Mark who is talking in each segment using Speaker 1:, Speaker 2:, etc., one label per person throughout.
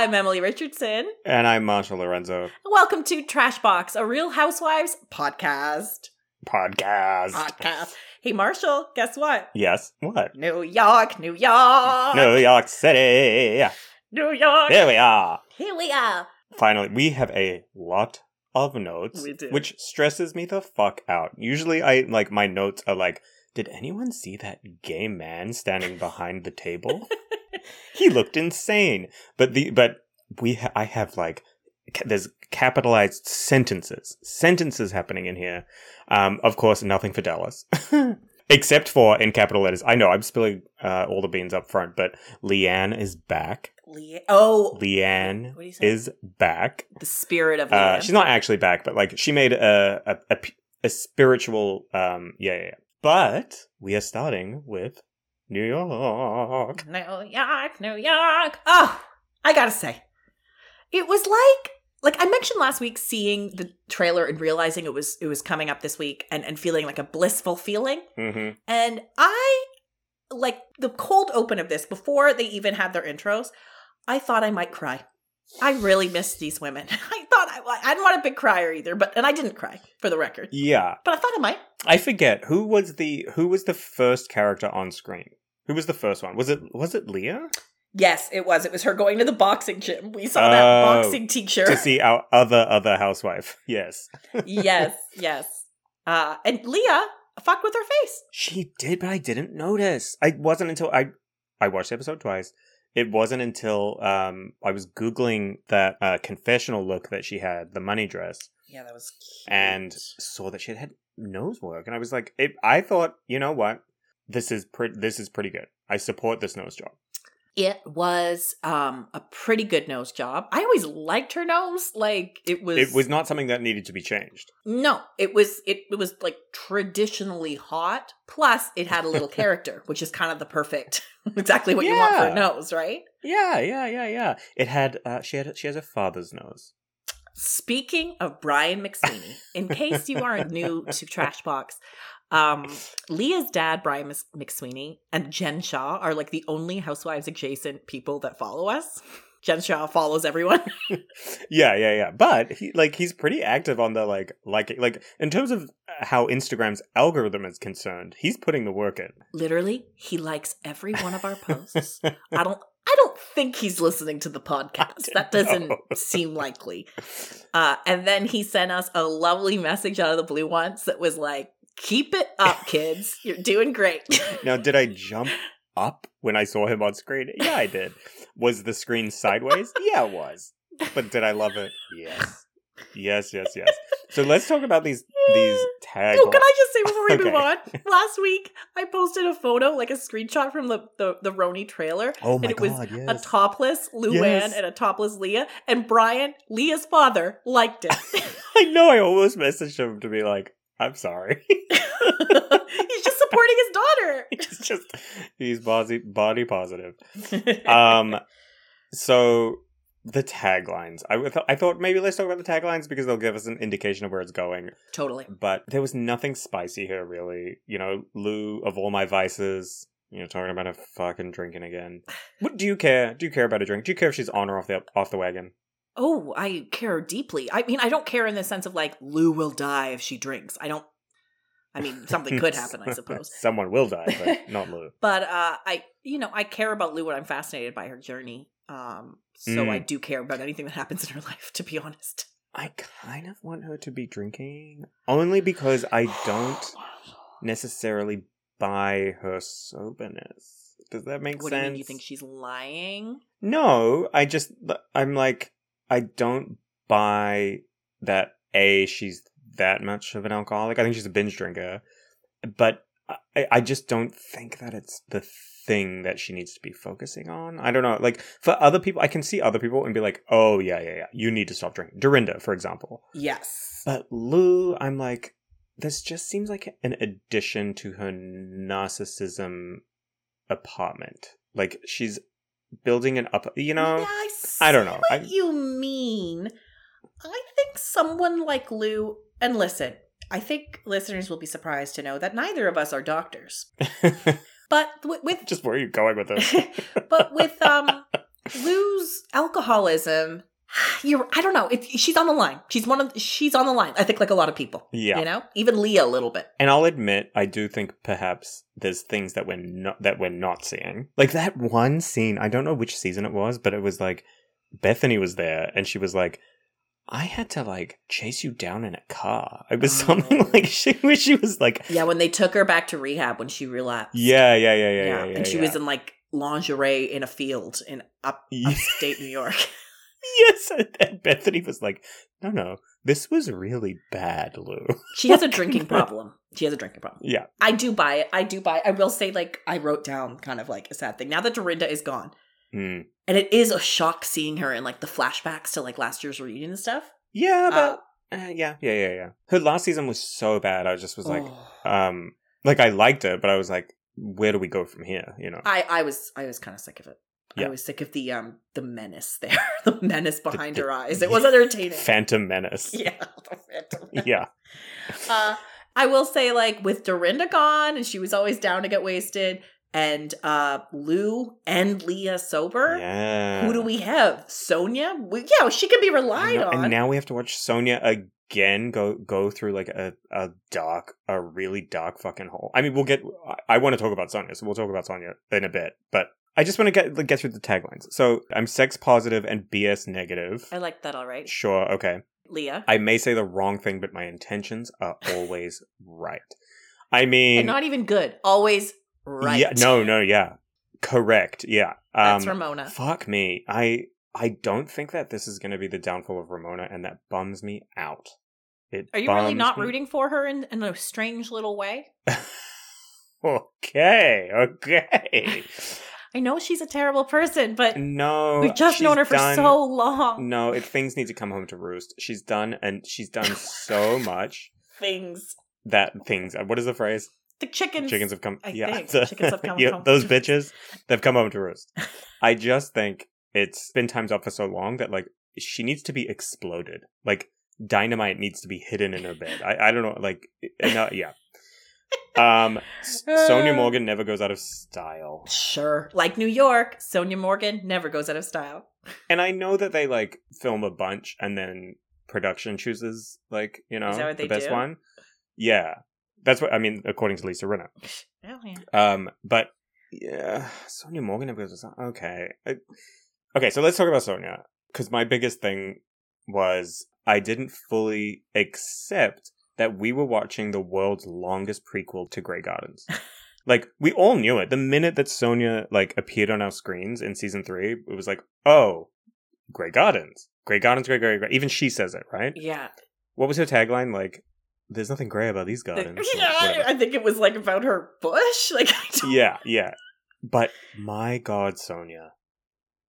Speaker 1: I'm Emily Richardson.
Speaker 2: And I'm Marshall Lorenzo.
Speaker 1: Welcome to Trash Box, a Real Housewives podcast.
Speaker 2: Podcast.
Speaker 1: Podcast. Hey, Marshall, guess what?
Speaker 2: Yes. What?
Speaker 1: New York, New York.
Speaker 2: New York City.
Speaker 1: New York.
Speaker 2: Here we are.
Speaker 1: Here we are.
Speaker 2: Finally, we have a lot of notes,
Speaker 1: We do.
Speaker 2: which stresses me the fuck out. Usually, I like my notes are like, did anyone see that gay man standing behind the table? he looked insane. But the but we ha- I have like ca- there's capitalized sentences, sentences happening in here. Um, of course, nothing for Dallas. Except for in capital letters. I know I'm spilling uh, all the beans up front, but LeeAnne is back.
Speaker 1: Le- oh,
Speaker 2: LeeAnne
Speaker 1: What do you say?
Speaker 2: is back.
Speaker 1: the spirit of
Speaker 2: Uh,
Speaker 1: LeeAnne.
Speaker 2: she's not actually back, but like she made a a spiritual um yeah, yeah yeah. But we are starting with New York.
Speaker 1: New York, New York. Oh, I gotta say, it was like like I mentioned last week, seeing the trailer and realizing it was it was coming up this week, and and feeling like a blissful feeling.
Speaker 2: hmm
Speaker 1: And I like the cold open of this before they even had their intros. I thought I might cry. I really missed these women. I thought I, I didn't want a big crier either, but and I didn't cry for the record.
Speaker 2: Yeah,
Speaker 1: But I thought I might.
Speaker 2: I forget who was the who was the first character on screen. Who was the first one? Was it was it Leah
Speaker 1: Yes, it was. It was her going to the boxing gym. We saw
Speaker 2: Oh,
Speaker 1: that boxing teacher.
Speaker 2: to see our other other housewife? Yes,
Speaker 1: yes, yes. Uh, and Leah fucked with her face.
Speaker 2: she did, but I didn't notice. I wasn't until I I watched the episode twice. It wasn't until um I was googling that uh, confessional look that she had, the money dress,
Speaker 1: Yeah, that was cute.
Speaker 2: and saw that she had had nose work, and I was like, it, I thought, you know what, this is pretty. This is pretty good. I support this nose job.
Speaker 1: it was um a pretty good nose job. I always liked her nose. Like it was.
Speaker 2: It was not something that needed to be changed.
Speaker 1: no. It was. It, it was like traditionally hot. Plus, it had a little character, which is kind of the perfect, exactly what you want for a nose, right?
Speaker 2: Yeah, yeah, yeah, yeah. It had. Uh, she had. She has a father's nose.
Speaker 1: Speaking of Brian McSweeney, in case you aren't new to Trashbox, um, Leah's dad, Brian McSweeney, and Jen Shaw are like the only Housewives adjacent people that follow us. Jen Shaw follows everyone.
Speaker 2: Yeah, yeah, yeah. But he like he's pretty active on the like like like in terms of how Instagram's algorithm is concerned. He's putting the work in.
Speaker 1: Literally, he likes every one of our posts. I don't. I don't think he's listening to the podcast. That doesn't
Speaker 2: know.
Speaker 1: seem likely. Uh, and then he sent us a lovely message out of the blue once that was like, "Keep it up, kids. You're doing great."
Speaker 2: Now, did I jump up when I saw him on screen? Yeah, I did. Was the screen sideways? Yeah, it was. But did I love it? Yes. Yes, yes, yes. So let's talk about these these tags.
Speaker 1: Oh, can I just say before we move on? Last week, I posted a photo, like a screenshot from the the, the Roni trailer.
Speaker 2: Oh my
Speaker 1: and it was
Speaker 2: god,
Speaker 1: A topless Luann
Speaker 2: Yes.
Speaker 1: and a topless Leah, and Brian, Leah's father, liked it.
Speaker 2: I know I almost messaged him to be like, I'm sorry.
Speaker 1: He's just supporting his daughter.
Speaker 2: he's just he's body body positive. Um so the taglines. I th- I thought maybe let's talk about the taglines because they'll give us an indication of where it's going.
Speaker 1: totally.
Speaker 2: But there was nothing spicy here really. You know, Lou of all my vices, you know, talking about her fucking drinking again. What do you care? Do you care about a drink? Do you care if she's on or off the off the wagon?
Speaker 1: Oh, I care deeply. I mean, I don't care in the sense of like Lou will die if she drinks. I don't. I mean, something could happen, I suppose.
Speaker 2: Someone will die, but not Lou.
Speaker 1: But uh, I, you know, I care about Lou and I'm fascinated by her journey. Um, so
Speaker 2: Mm.
Speaker 1: I do care about anything that happens in her life, to be honest.
Speaker 2: I kind of want her to be drinking only because I don't necessarily buy her soberness. Does that make
Speaker 1: What do you
Speaker 2: sense?
Speaker 1: mean? You think she's lying?
Speaker 2: No, I just I'm like I don't buy that a she's that much of an alcoholic. I think she's a binge drinker, but I, I just don't think that it's the thing that she needs to be focusing on. I don't know. Like for other people, I can see other people and be like, "Oh yeah, yeah, yeah, you need to stop drinking." Dorinda, for example.
Speaker 1: Yes.
Speaker 2: But Lou, I'm like, this just seems like an addition to her narcissism apartment. Like she's building an up, you know.
Speaker 1: yeah, I,
Speaker 2: I don't know.
Speaker 1: What
Speaker 2: I-
Speaker 1: you mean? I think someone like Lou, and listen, I think listeners will be surprised to know that neither of us are doctors. But with, with
Speaker 2: just where are you going with this?
Speaker 1: but with um Lou's alcoholism. You're, I don't know. It, she's on the line. She's one of. She's on the line. I think like a lot of people.
Speaker 2: Yeah.
Speaker 1: You know, even Leah a little bit.
Speaker 2: And I'll admit, I do think perhaps there's things that we're not that we're not seeing. Like that one scene. I don't know which season it was, but it was like Bethenny was there, and she was like, "I had to like chase you down in a car." It was
Speaker 1: Oh.
Speaker 2: something like she, where she was like,
Speaker 1: Yeah, when they took her back to rehab when she relapsed.
Speaker 2: "Yeah, yeah, yeah, yeah, yeah." yeah
Speaker 1: and she
Speaker 2: yeah.
Speaker 1: was in like lingerie in a field in up upstate New York.
Speaker 2: yes, and, Bethenny was like, "No, no, this was really bad, Lou."
Speaker 1: She has a drinking problem. She has a drinking problem.
Speaker 2: yeah,
Speaker 1: I do buy it. I do buy it. I will say, like, I wrote down kind of like a sad thing. Now that Dorinda is gone,
Speaker 2: Mm.
Speaker 1: and it is a shock seeing her in like the flashbacks to like last year's reunion and stuff.
Speaker 2: yeah,
Speaker 1: Uh,
Speaker 2: but uh, yeah, yeah, yeah, yeah. Her last season was so bad. I just was like,
Speaker 1: oh.
Speaker 2: um, like I liked it, but I was like, where do we go from here? You know,
Speaker 1: I I was I was kind of sick of it.
Speaker 2: Yeah.
Speaker 1: I was sick of the um the menace there, the menace behind
Speaker 2: the-
Speaker 1: her eyes. It was entertaining.
Speaker 2: Phantom Menace.
Speaker 1: yeah, the Phantom Menace.
Speaker 2: Yeah.
Speaker 1: Uh, I will say, like, with Dorinda gone, and she was always down to get wasted, and uh Lou and Leah sober.
Speaker 2: Yeah.
Speaker 1: Who do we have? Sonja? We, yeah, she can be relied on.
Speaker 2: And now we have to watch Sonja again go go through like a, a dark, a really dark fucking hole. I mean, we'll get. I, I want to talk about Sonja, so we'll talk about Sonja in a bit. But I just want to get like, get through the taglines. So I'm sex positive and BS negative.
Speaker 1: I like that. All right,
Speaker 2: Sure, okay.
Speaker 1: Leah.
Speaker 2: I may say the wrong thing, but my intentions are always right. I mean,
Speaker 1: and not even good. Always right.
Speaker 2: Yeah, no, no, yeah, correct, yeah.
Speaker 1: That's
Speaker 2: Um,
Speaker 1: Ramona.
Speaker 2: Fuck me. I I don't think that this is going to be the downfall of Ramona, and that bums me out. It
Speaker 1: Are you really not
Speaker 2: me-
Speaker 1: rooting for her in, in a strange little way?
Speaker 2: okay, okay.
Speaker 1: I know she's a terrible person, but
Speaker 2: No,
Speaker 1: we've just known her for
Speaker 2: done-
Speaker 1: so long.
Speaker 2: No, it, things need to come home to roost. She's done, and she's done so much
Speaker 1: Things.
Speaker 2: that things. Uh, what is the phrase?
Speaker 1: The chickens.
Speaker 2: Chickens have come.
Speaker 1: I
Speaker 2: yeah,
Speaker 1: think. Chickens have come home
Speaker 2: those bitches, they've come home to roost. I just think it's been times up for so long that like she needs to be exploded. Like dynamite needs to be hidden in her bed. I, I don't know. Like eh, eh, no, yeah. Um, Sonja
Speaker 1: Uh.
Speaker 2: Morgan never goes out of style,
Speaker 1: Sure. Like New York, Sonja Morgan never goes out of style.
Speaker 2: and I know that they like film a bunch and then production chooses like you know
Speaker 1: Is that what
Speaker 2: the best
Speaker 1: do?
Speaker 2: one. Yeah, that's what I mean according to Lisa Rinna.
Speaker 1: Oh, yeah.
Speaker 2: Um, but yeah, Sonja Morgan never goes. Okay, I- okay. So let's talk about Sonja because my biggest thing was I didn't fully accept that we were watching the world's longest prequel to Grey Gardens. like we all knew it the minute that Sonja like appeared on our screens in season three. It was like, oh, Grey Gardens, Grey Gardens, Grey Grey. Grey. Even she says it, right?
Speaker 1: Yeah.
Speaker 2: What was her tagline? Like, there's nothing grey about these gardens.
Speaker 1: Yeah. I think it was like about her bush. Like,
Speaker 2: yeah, yeah. But my God, Sonja,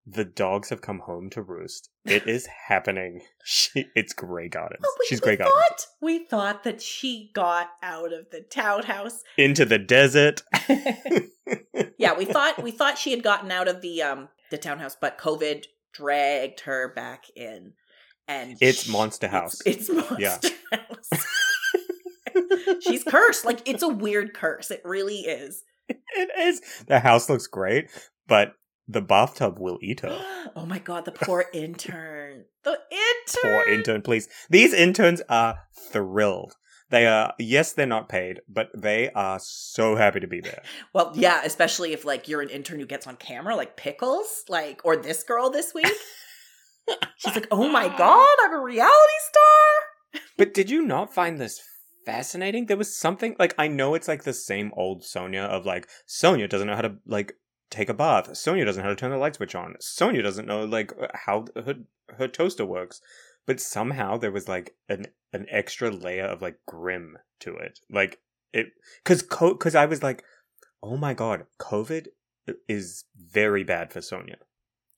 Speaker 2: the dogs have come home to roost. It is happening. She, it's Grey Gardens.
Speaker 1: Oh, we,
Speaker 2: She's
Speaker 1: we
Speaker 2: Grey
Speaker 1: thought, we thought that she got out of the townhouse.
Speaker 2: Into the desert.
Speaker 1: yeah, we thought we thought she had gotten out of the um the townhouse, but COVID dragged her back in. And
Speaker 2: It's
Speaker 1: sh-
Speaker 2: Monster House.
Speaker 1: It's, it's Monster
Speaker 2: Yeah.
Speaker 1: House. She's cursed. Like it's a weird curse. It really is.
Speaker 2: it is. The house looks great, but the bathtub will eat her.
Speaker 1: oh my god, the poor intern. The intern.
Speaker 2: Poor intern, please. These interns are thrilled. They are, yes, they're not paid, but they are so happy to be there.
Speaker 1: Well, yeah, especially if like you're an intern who gets on camera, like Pickles, like or this girl this week. She's like, "Oh my god, I'm a reality star."
Speaker 2: But did you not find this fascinating? There was something like I know it's like the same old Sonja of like Sonja doesn't know how to like take a bath. Sonja doesn't know how to turn the light switch on. Sonja doesn't know like how her her toaster works. But somehow there was like an an extra layer of like grim to it. Like it cuz co- cuz I was like, "Oh my god, COVID is very bad for Sonja."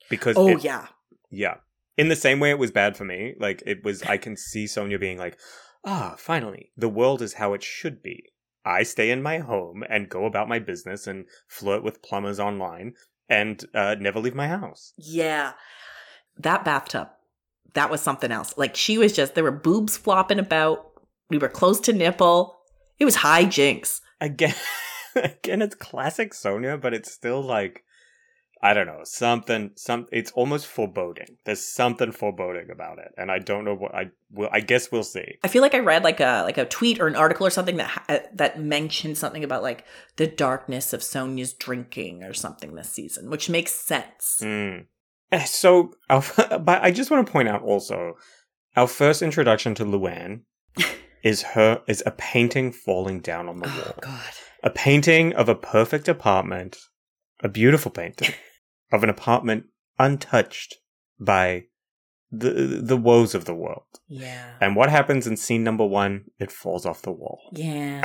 Speaker 2: Because
Speaker 1: Oh
Speaker 2: it-
Speaker 1: yeah.
Speaker 2: yeah. In the same way it was bad for me. Like it was I can see Sonja being like, ah, finally, the world is how it should be. I stay in my home and go about my business and flirt with plumbers online and uh, never leave my house.
Speaker 1: Yeah. That bathtub. That was something else. Like she was just there were boobs flopping about. We were close to nipple. It was high jinks.
Speaker 2: Again again it's classic Sonja, but it's still like I don't know something. Some it's almost foreboding. There's something foreboding about it, and I don't know what I will. I guess we'll see.
Speaker 1: I feel like I read like a like a tweet or an article or something that uh, that mentioned something about like the darkness of Sonja's drinking or something this season, which makes sense.
Speaker 2: Mm. So, but I just want to point out also, our first introduction to Luann is her is a painting falling down on the
Speaker 1: Oh
Speaker 2: wall.
Speaker 1: God.
Speaker 2: A painting of a perfect apartment, a beautiful painting of an apartment untouched by the the woes of the world.
Speaker 1: Yeah.
Speaker 2: And what happens in scene number one? It falls off the wall.
Speaker 1: Yeah.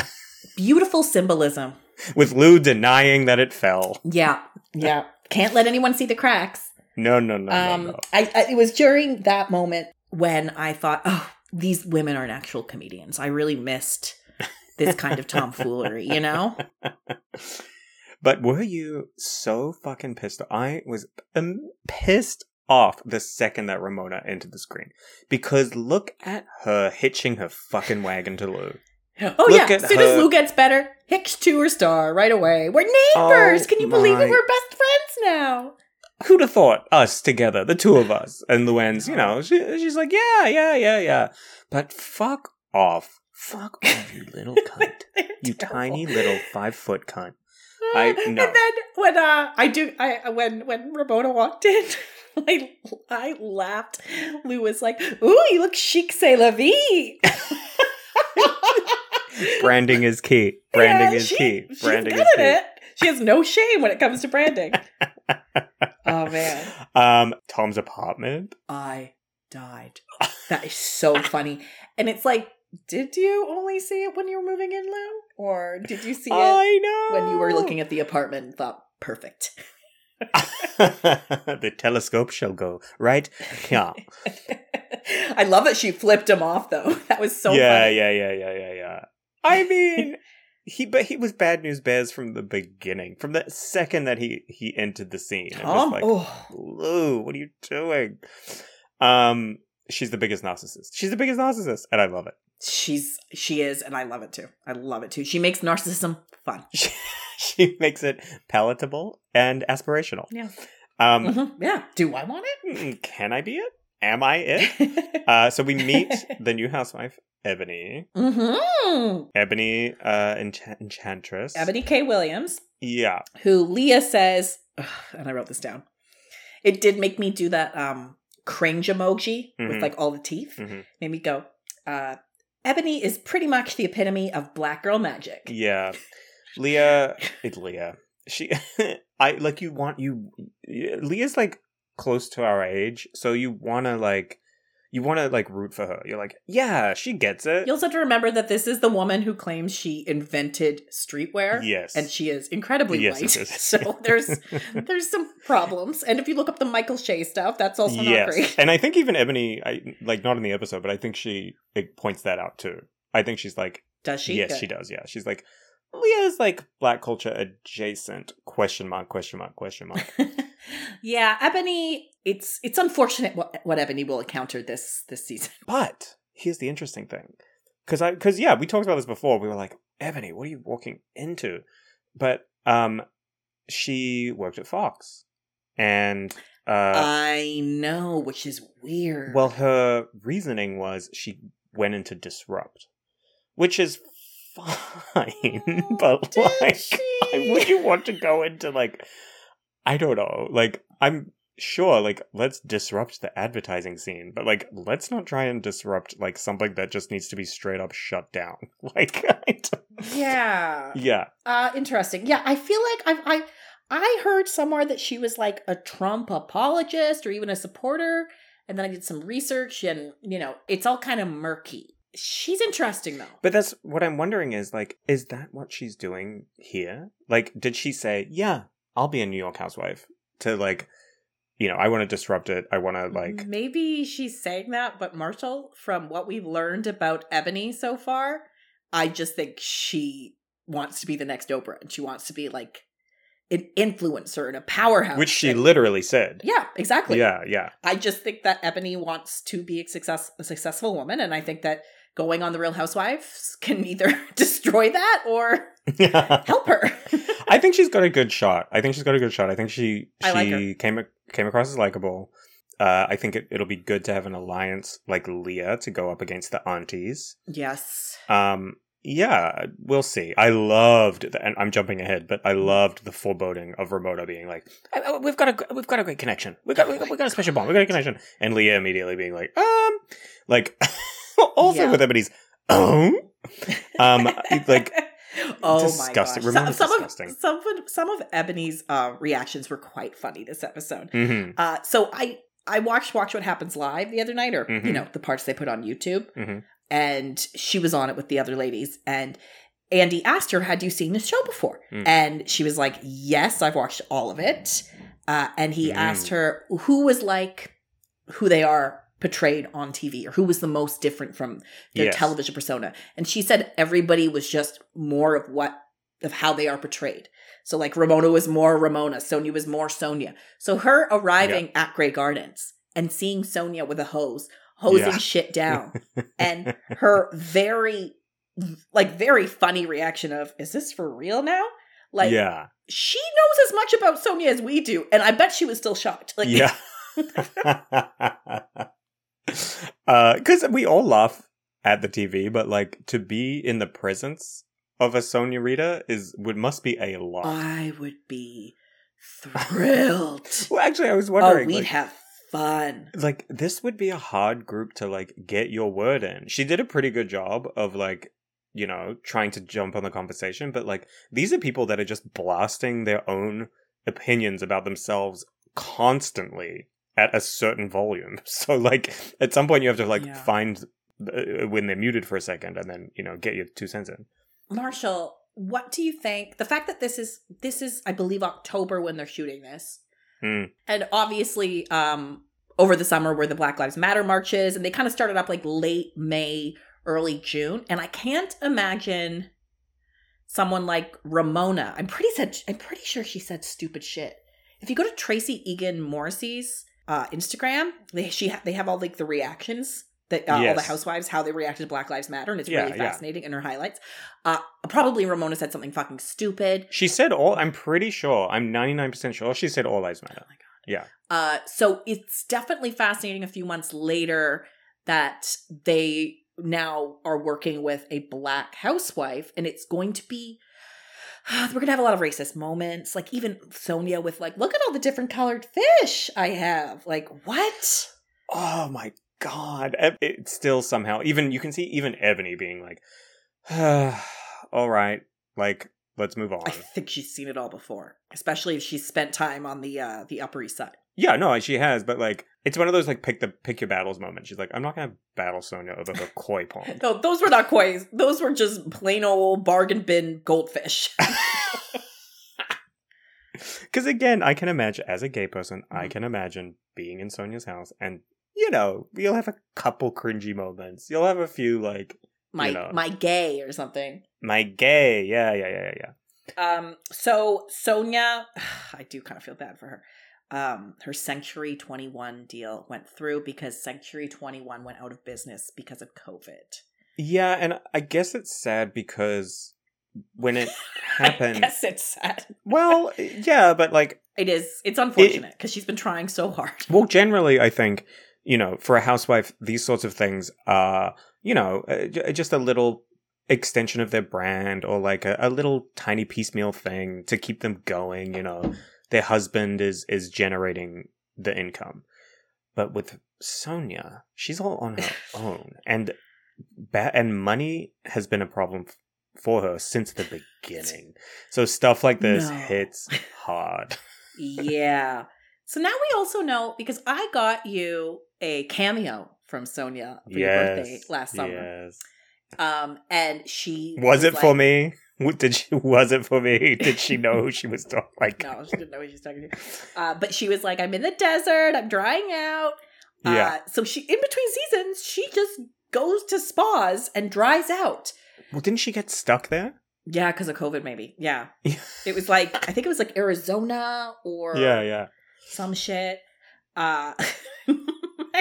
Speaker 1: Beautiful symbolism.
Speaker 2: With Lou denying that it fell.
Speaker 1: Yeah. Yeah. Can't let anyone see the cracks.
Speaker 2: No, no, no,
Speaker 1: um,
Speaker 2: no, no.
Speaker 1: I, I it was during that moment when I thought, oh, these women aren't actual comedians. I really missed this kind of tomfoolery, you know?
Speaker 2: but were you so fucking pissed? I was um, pissed off the second that Ramona entered the screen because look at her hitching her fucking wagon to Lou.
Speaker 1: Oh
Speaker 2: Look
Speaker 1: yeah.
Speaker 2: at
Speaker 1: As soon
Speaker 2: her.
Speaker 1: as Lou gets better, Hicks to her star right away. We're neighbors.
Speaker 2: Oh,
Speaker 1: Can you believe it? We're best friends now.
Speaker 2: Who'd have thought us together, the two of us? And Luann's, you know, she, she's like, yeah, yeah, yeah, yeah. But fuck off. Fuck off, you little cunt. You tiny little five foot cunt. I- no.
Speaker 1: And then when uh I do I when when Ramona walked in, I I laughed. Lou was like, "Ooh, you look chic, c'est la vie."
Speaker 2: Branding is key. Branding
Speaker 1: Yeah,
Speaker 2: is
Speaker 1: she-
Speaker 2: key.
Speaker 1: she's
Speaker 2: Branding
Speaker 1: good
Speaker 2: is
Speaker 1: at
Speaker 2: key.
Speaker 1: it. She has no shame when it comes to branding. oh man,
Speaker 2: Um, Tom's apartment.
Speaker 1: I died. That is so funny, and it's like, did you only see it when you were moving in, Lou, or did you see it
Speaker 2: I know.
Speaker 1: when you were looking at the apartment and thought, perfect?
Speaker 2: the telescope shall go right yeah.
Speaker 1: I love that she flipped him off though. That was so
Speaker 2: yeah,
Speaker 1: funny.
Speaker 2: yeah, yeah, yeah, yeah, yeah. I mean, he but he was bad news bears from the beginning, from the second that he he entered the scene. It was
Speaker 1: Tom,
Speaker 2: like,
Speaker 1: oh,
Speaker 2: Lou, what are you doing? Um, she's the biggest narcissist. She's the biggest narcissist, and I love it.
Speaker 1: She's she is, and I love it too. I love it too. She makes narcissism fun.
Speaker 2: She, makes it palatable and aspirational.
Speaker 1: Yeah,
Speaker 2: Um,
Speaker 1: Mhm. yeah. Do I want
Speaker 2: it can I be it? Am I it? Uh, so we meet the new housewife, Ebony.
Speaker 1: hmm
Speaker 2: Ebony, uh, enchant- enchantress.
Speaker 1: Ebony K. Williams,
Speaker 2: Yeah.
Speaker 1: who Leah says, and I wrote this down. It did make me do that um cringe emoji with
Speaker 2: Mhm.
Speaker 1: like all the teeth.
Speaker 2: hmm
Speaker 1: Made me go. Uh, Ebony is pretty much the epitome of black girl magic.
Speaker 2: Yeah. Leah, it's Leah. She, I like you want you. Leah's like close to our age, so you want to like, you want to like root for her. You're like, yeah, she gets it.
Speaker 1: You also have to remember that this is the woman who claims she invented streetwear.
Speaker 2: yes,
Speaker 1: And she is incredibly
Speaker 2: Yes,
Speaker 1: white.
Speaker 2: it is.
Speaker 1: So there's there's some problems. And if you look up the Michael Shea stuff, that's also not
Speaker 2: yes,
Speaker 1: great.
Speaker 2: and I think even Ebony, I like not in the episode, but I think she it points that out too. I think she's like,
Speaker 1: Does she?
Speaker 2: yes,
Speaker 1: Good.
Speaker 2: she does. Yeah, she's like, Leah's like black culture adjacent? Question mark? Question mark? Question mark?
Speaker 1: yeah, Ebony. It's it's unfortunate what what Ebony will encounter this this season.
Speaker 2: But here's the interesting thing, because I because yeah, we talked about this before. We were like, Ebony, what are you walking into? But um, she worked at Fox, and uh,
Speaker 1: I know, which is weird.
Speaker 2: well, her reasoning was she went into disrupt, which is fine, but
Speaker 1: Did
Speaker 2: like,
Speaker 1: she?
Speaker 2: would you want to go into like, I don't know, like I'm. Sure, like let's disrupt the advertising scene, but like let's not try and disrupt like something that just needs to be straight up shut down. Like,
Speaker 1: yeah.
Speaker 2: yeah,
Speaker 1: Uh interesting. Yeah, I feel like I I I heard somewhere that she was like a Trump apologist or even a supporter, and then I did some research and you know, it's all kind of murky. She's interesting though.
Speaker 2: But that's what I'm wondering is like, is that what she's doing here? Like, did she say, yeah, I'll be a New York housewife to like, you know, I want to disrupt it. I want to like,
Speaker 1: maybe she's saying that, but Marshall, from what we've learned about Ebony so far, I just think she wants to be the next Oprah and she wants to be like an influencer and a powerhouse.
Speaker 2: which she
Speaker 1: And-
Speaker 2: literally said.
Speaker 1: Yeah, exactly.
Speaker 2: Yeah, yeah.
Speaker 1: I just think that Ebony wants to be a success a successful woman, and I think that going on the Real Housewives can either destroy that or help her.
Speaker 2: I think she's got a good shot. I think she's got a good shot. I think she
Speaker 1: I like
Speaker 2: she came came across as likable. Uh, I think it, it'll be good to have an alliance like Leah to go up against the aunties.
Speaker 1: yes.
Speaker 2: Um, yeah, we'll see. I loved, the, and I'm jumping ahead, but I loved the foreboding of Ramona being like, "I- I- "We've got a we've got a great connection. We got we got, we got a special bond. We got a connection." And Leah immediately being like, "Um, like also
Speaker 1: Yeah.
Speaker 2: with Ebony's, um, um, like
Speaker 1: oh
Speaker 2: disgusting.
Speaker 1: my gosh.
Speaker 2: Ramona's
Speaker 1: some,
Speaker 2: disgusting.
Speaker 1: Of, some of some of Ebony's uh, reactions were quite funny this episode.
Speaker 2: mhm,
Speaker 1: Uh, so I I watched Watch What Happens Live the other night, or you
Speaker 2: Mhm.
Speaker 1: know the parts they put on YouTube,
Speaker 2: Mhm.
Speaker 1: and she was on it with the other ladies, and Andy asked her, "Had you seen this show before?"
Speaker 2: Mm.
Speaker 1: And she was like, "Yes, I've watched all of it." Uh, and he
Speaker 2: Mm.
Speaker 1: asked her who was like who they are portrayed on TV, or who was the most different from their
Speaker 2: Yes.
Speaker 1: television persona, and she said everybody was just more of what of how they are portrayed. So like Ramona was more Ramona, Sonja was more Sonja. So her arriving at Grey Gardens and seeing Sonja with a hose, hosing
Speaker 2: Yeah.
Speaker 1: shit down, and her very like very funny reaction of, "Is this for real now?" Like
Speaker 2: yeah,
Speaker 1: she knows as much about Sonja as we do, and I bet she was still shocked. Like
Speaker 2: yeah. Uh, because we all laugh at the TV, but like to be in the presence of a Sonja Rita is would must be a lot.
Speaker 1: I would be thrilled.
Speaker 2: well, actually, I was
Speaker 1: oh,
Speaker 2: wondering.
Speaker 1: we'd
Speaker 2: like,
Speaker 1: have fun.
Speaker 2: like this would be a hard group to like get your word in. She did a pretty good job of like you know trying to jump on the conversation, but like these are people that are just blasting their own opinions about themselves constantly at a certain volume. So like at some point you have to like
Speaker 1: Yeah.
Speaker 2: find uh, when they're muted for a second and then you know get your two cents in.
Speaker 1: Marshall, what do you think? The fact that this is this is, I believe, October when they're shooting this,
Speaker 2: Hmm.
Speaker 1: and obviously, um, over the summer were the Black Lives Matter marches, and they kind of started up like late May, early June, and I can't imagine someone like Ramona. I'm pretty said I'm pretty sure she said stupid shit. If you go to Tracy Egan Morrissey's uh, Instagram, they she ha- they have all like the reactions that uh, all the housewives how they reacted to Black Lives Matter, and it's
Speaker 2: Yeah,
Speaker 1: really
Speaker 2: yeah.
Speaker 1: fascinating in her highlights. Uh, probably Ramona said something fucking stupid.
Speaker 2: She said all. I'm pretty sure. I'm 99 percent sure she said all lives matter.
Speaker 1: Oh my god.
Speaker 2: Yeah.
Speaker 1: Uh, so it's definitely fascinating. A few months later, that they now are working with a black housewife, and it's going to be. We're gonna have a lot of racist moments, like even Sonja with like, look at all the different colored fish I have. Like, what?
Speaker 2: Oh my god! It's still somehow even you can see even Ebony being like, "All right, like let's move on."
Speaker 1: I think she's seen it all before, especially if she's spent time on the uh the Upper East Side.
Speaker 2: Yeah, no, she has, but like it's one of those like pick the pick your battles moments. She's like, "I'm not gonna battle Sonja over her koi pond."
Speaker 1: No, those were not koi. Those were just plain old bargain bin goldfish.
Speaker 2: Because again, I can imagine as a gay person, I
Speaker 1: Mhm.
Speaker 2: can imagine being in Sonja's house, and you know, you'll have a couple cringy moments. You'll have a few like
Speaker 1: my
Speaker 2: You know.
Speaker 1: my gay or something.
Speaker 2: my gay, yeah, yeah, yeah, yeah.
Speaker 1: Um, so Sonja, I do kind of feel bad for her. Um, her Century 21 deal went through because Century 21 went out of business because of COVID.
Speaker 2: Yeah, and I guess it's sad because when it happened,
Speaker 1: I guess it's sad.
Speaker 2: well, yeah, but like,
Speaker 1: It is. It's unfortunate because she's been trying so hard.
Speaker 2: well, generally, I think you know, for a housewife, these sorts of things are, you know, uh, just a little extension of their brand or like a, a little tiny piecemeal thing to keep them going. You know, their husband is is generating the income, but with Sonja, she's all on her own, and ba- and money has been a problem f- for her since the beginning. So stuff like this
Speaker 1: No.
Speaker 2: hits hard.
Speaker 1: yeah. So now we also know because I got you a cameo from Sonja for your birthday last summer.
Speaker 2: Yes.
Speaker 1: Um, and she
Speaker 2: Was it
Speaker 1: like-
Speaker 2: for me? W- Did she? Was it for me? Did she know who she was talking? Like,
Speaker 1: No, she didn't know what she was talking to. Uh, but she was like, "I'm in the desert. I'm drying out."
Speaker 2: yeah.
Speaker 1: Uh, so she, in between seasons, she just goes to spas and dries out.
Speaker 2: well, didn't she get stuck there?
Speaker 1: Yeah, because of COVID, maybe. Yeah,
Speaker 2: Yeah.
Speaker 1: it was like I think it was like Arizona or
Speaker 2: Yeah, yeah.
Speaker 1: some shit. Uh,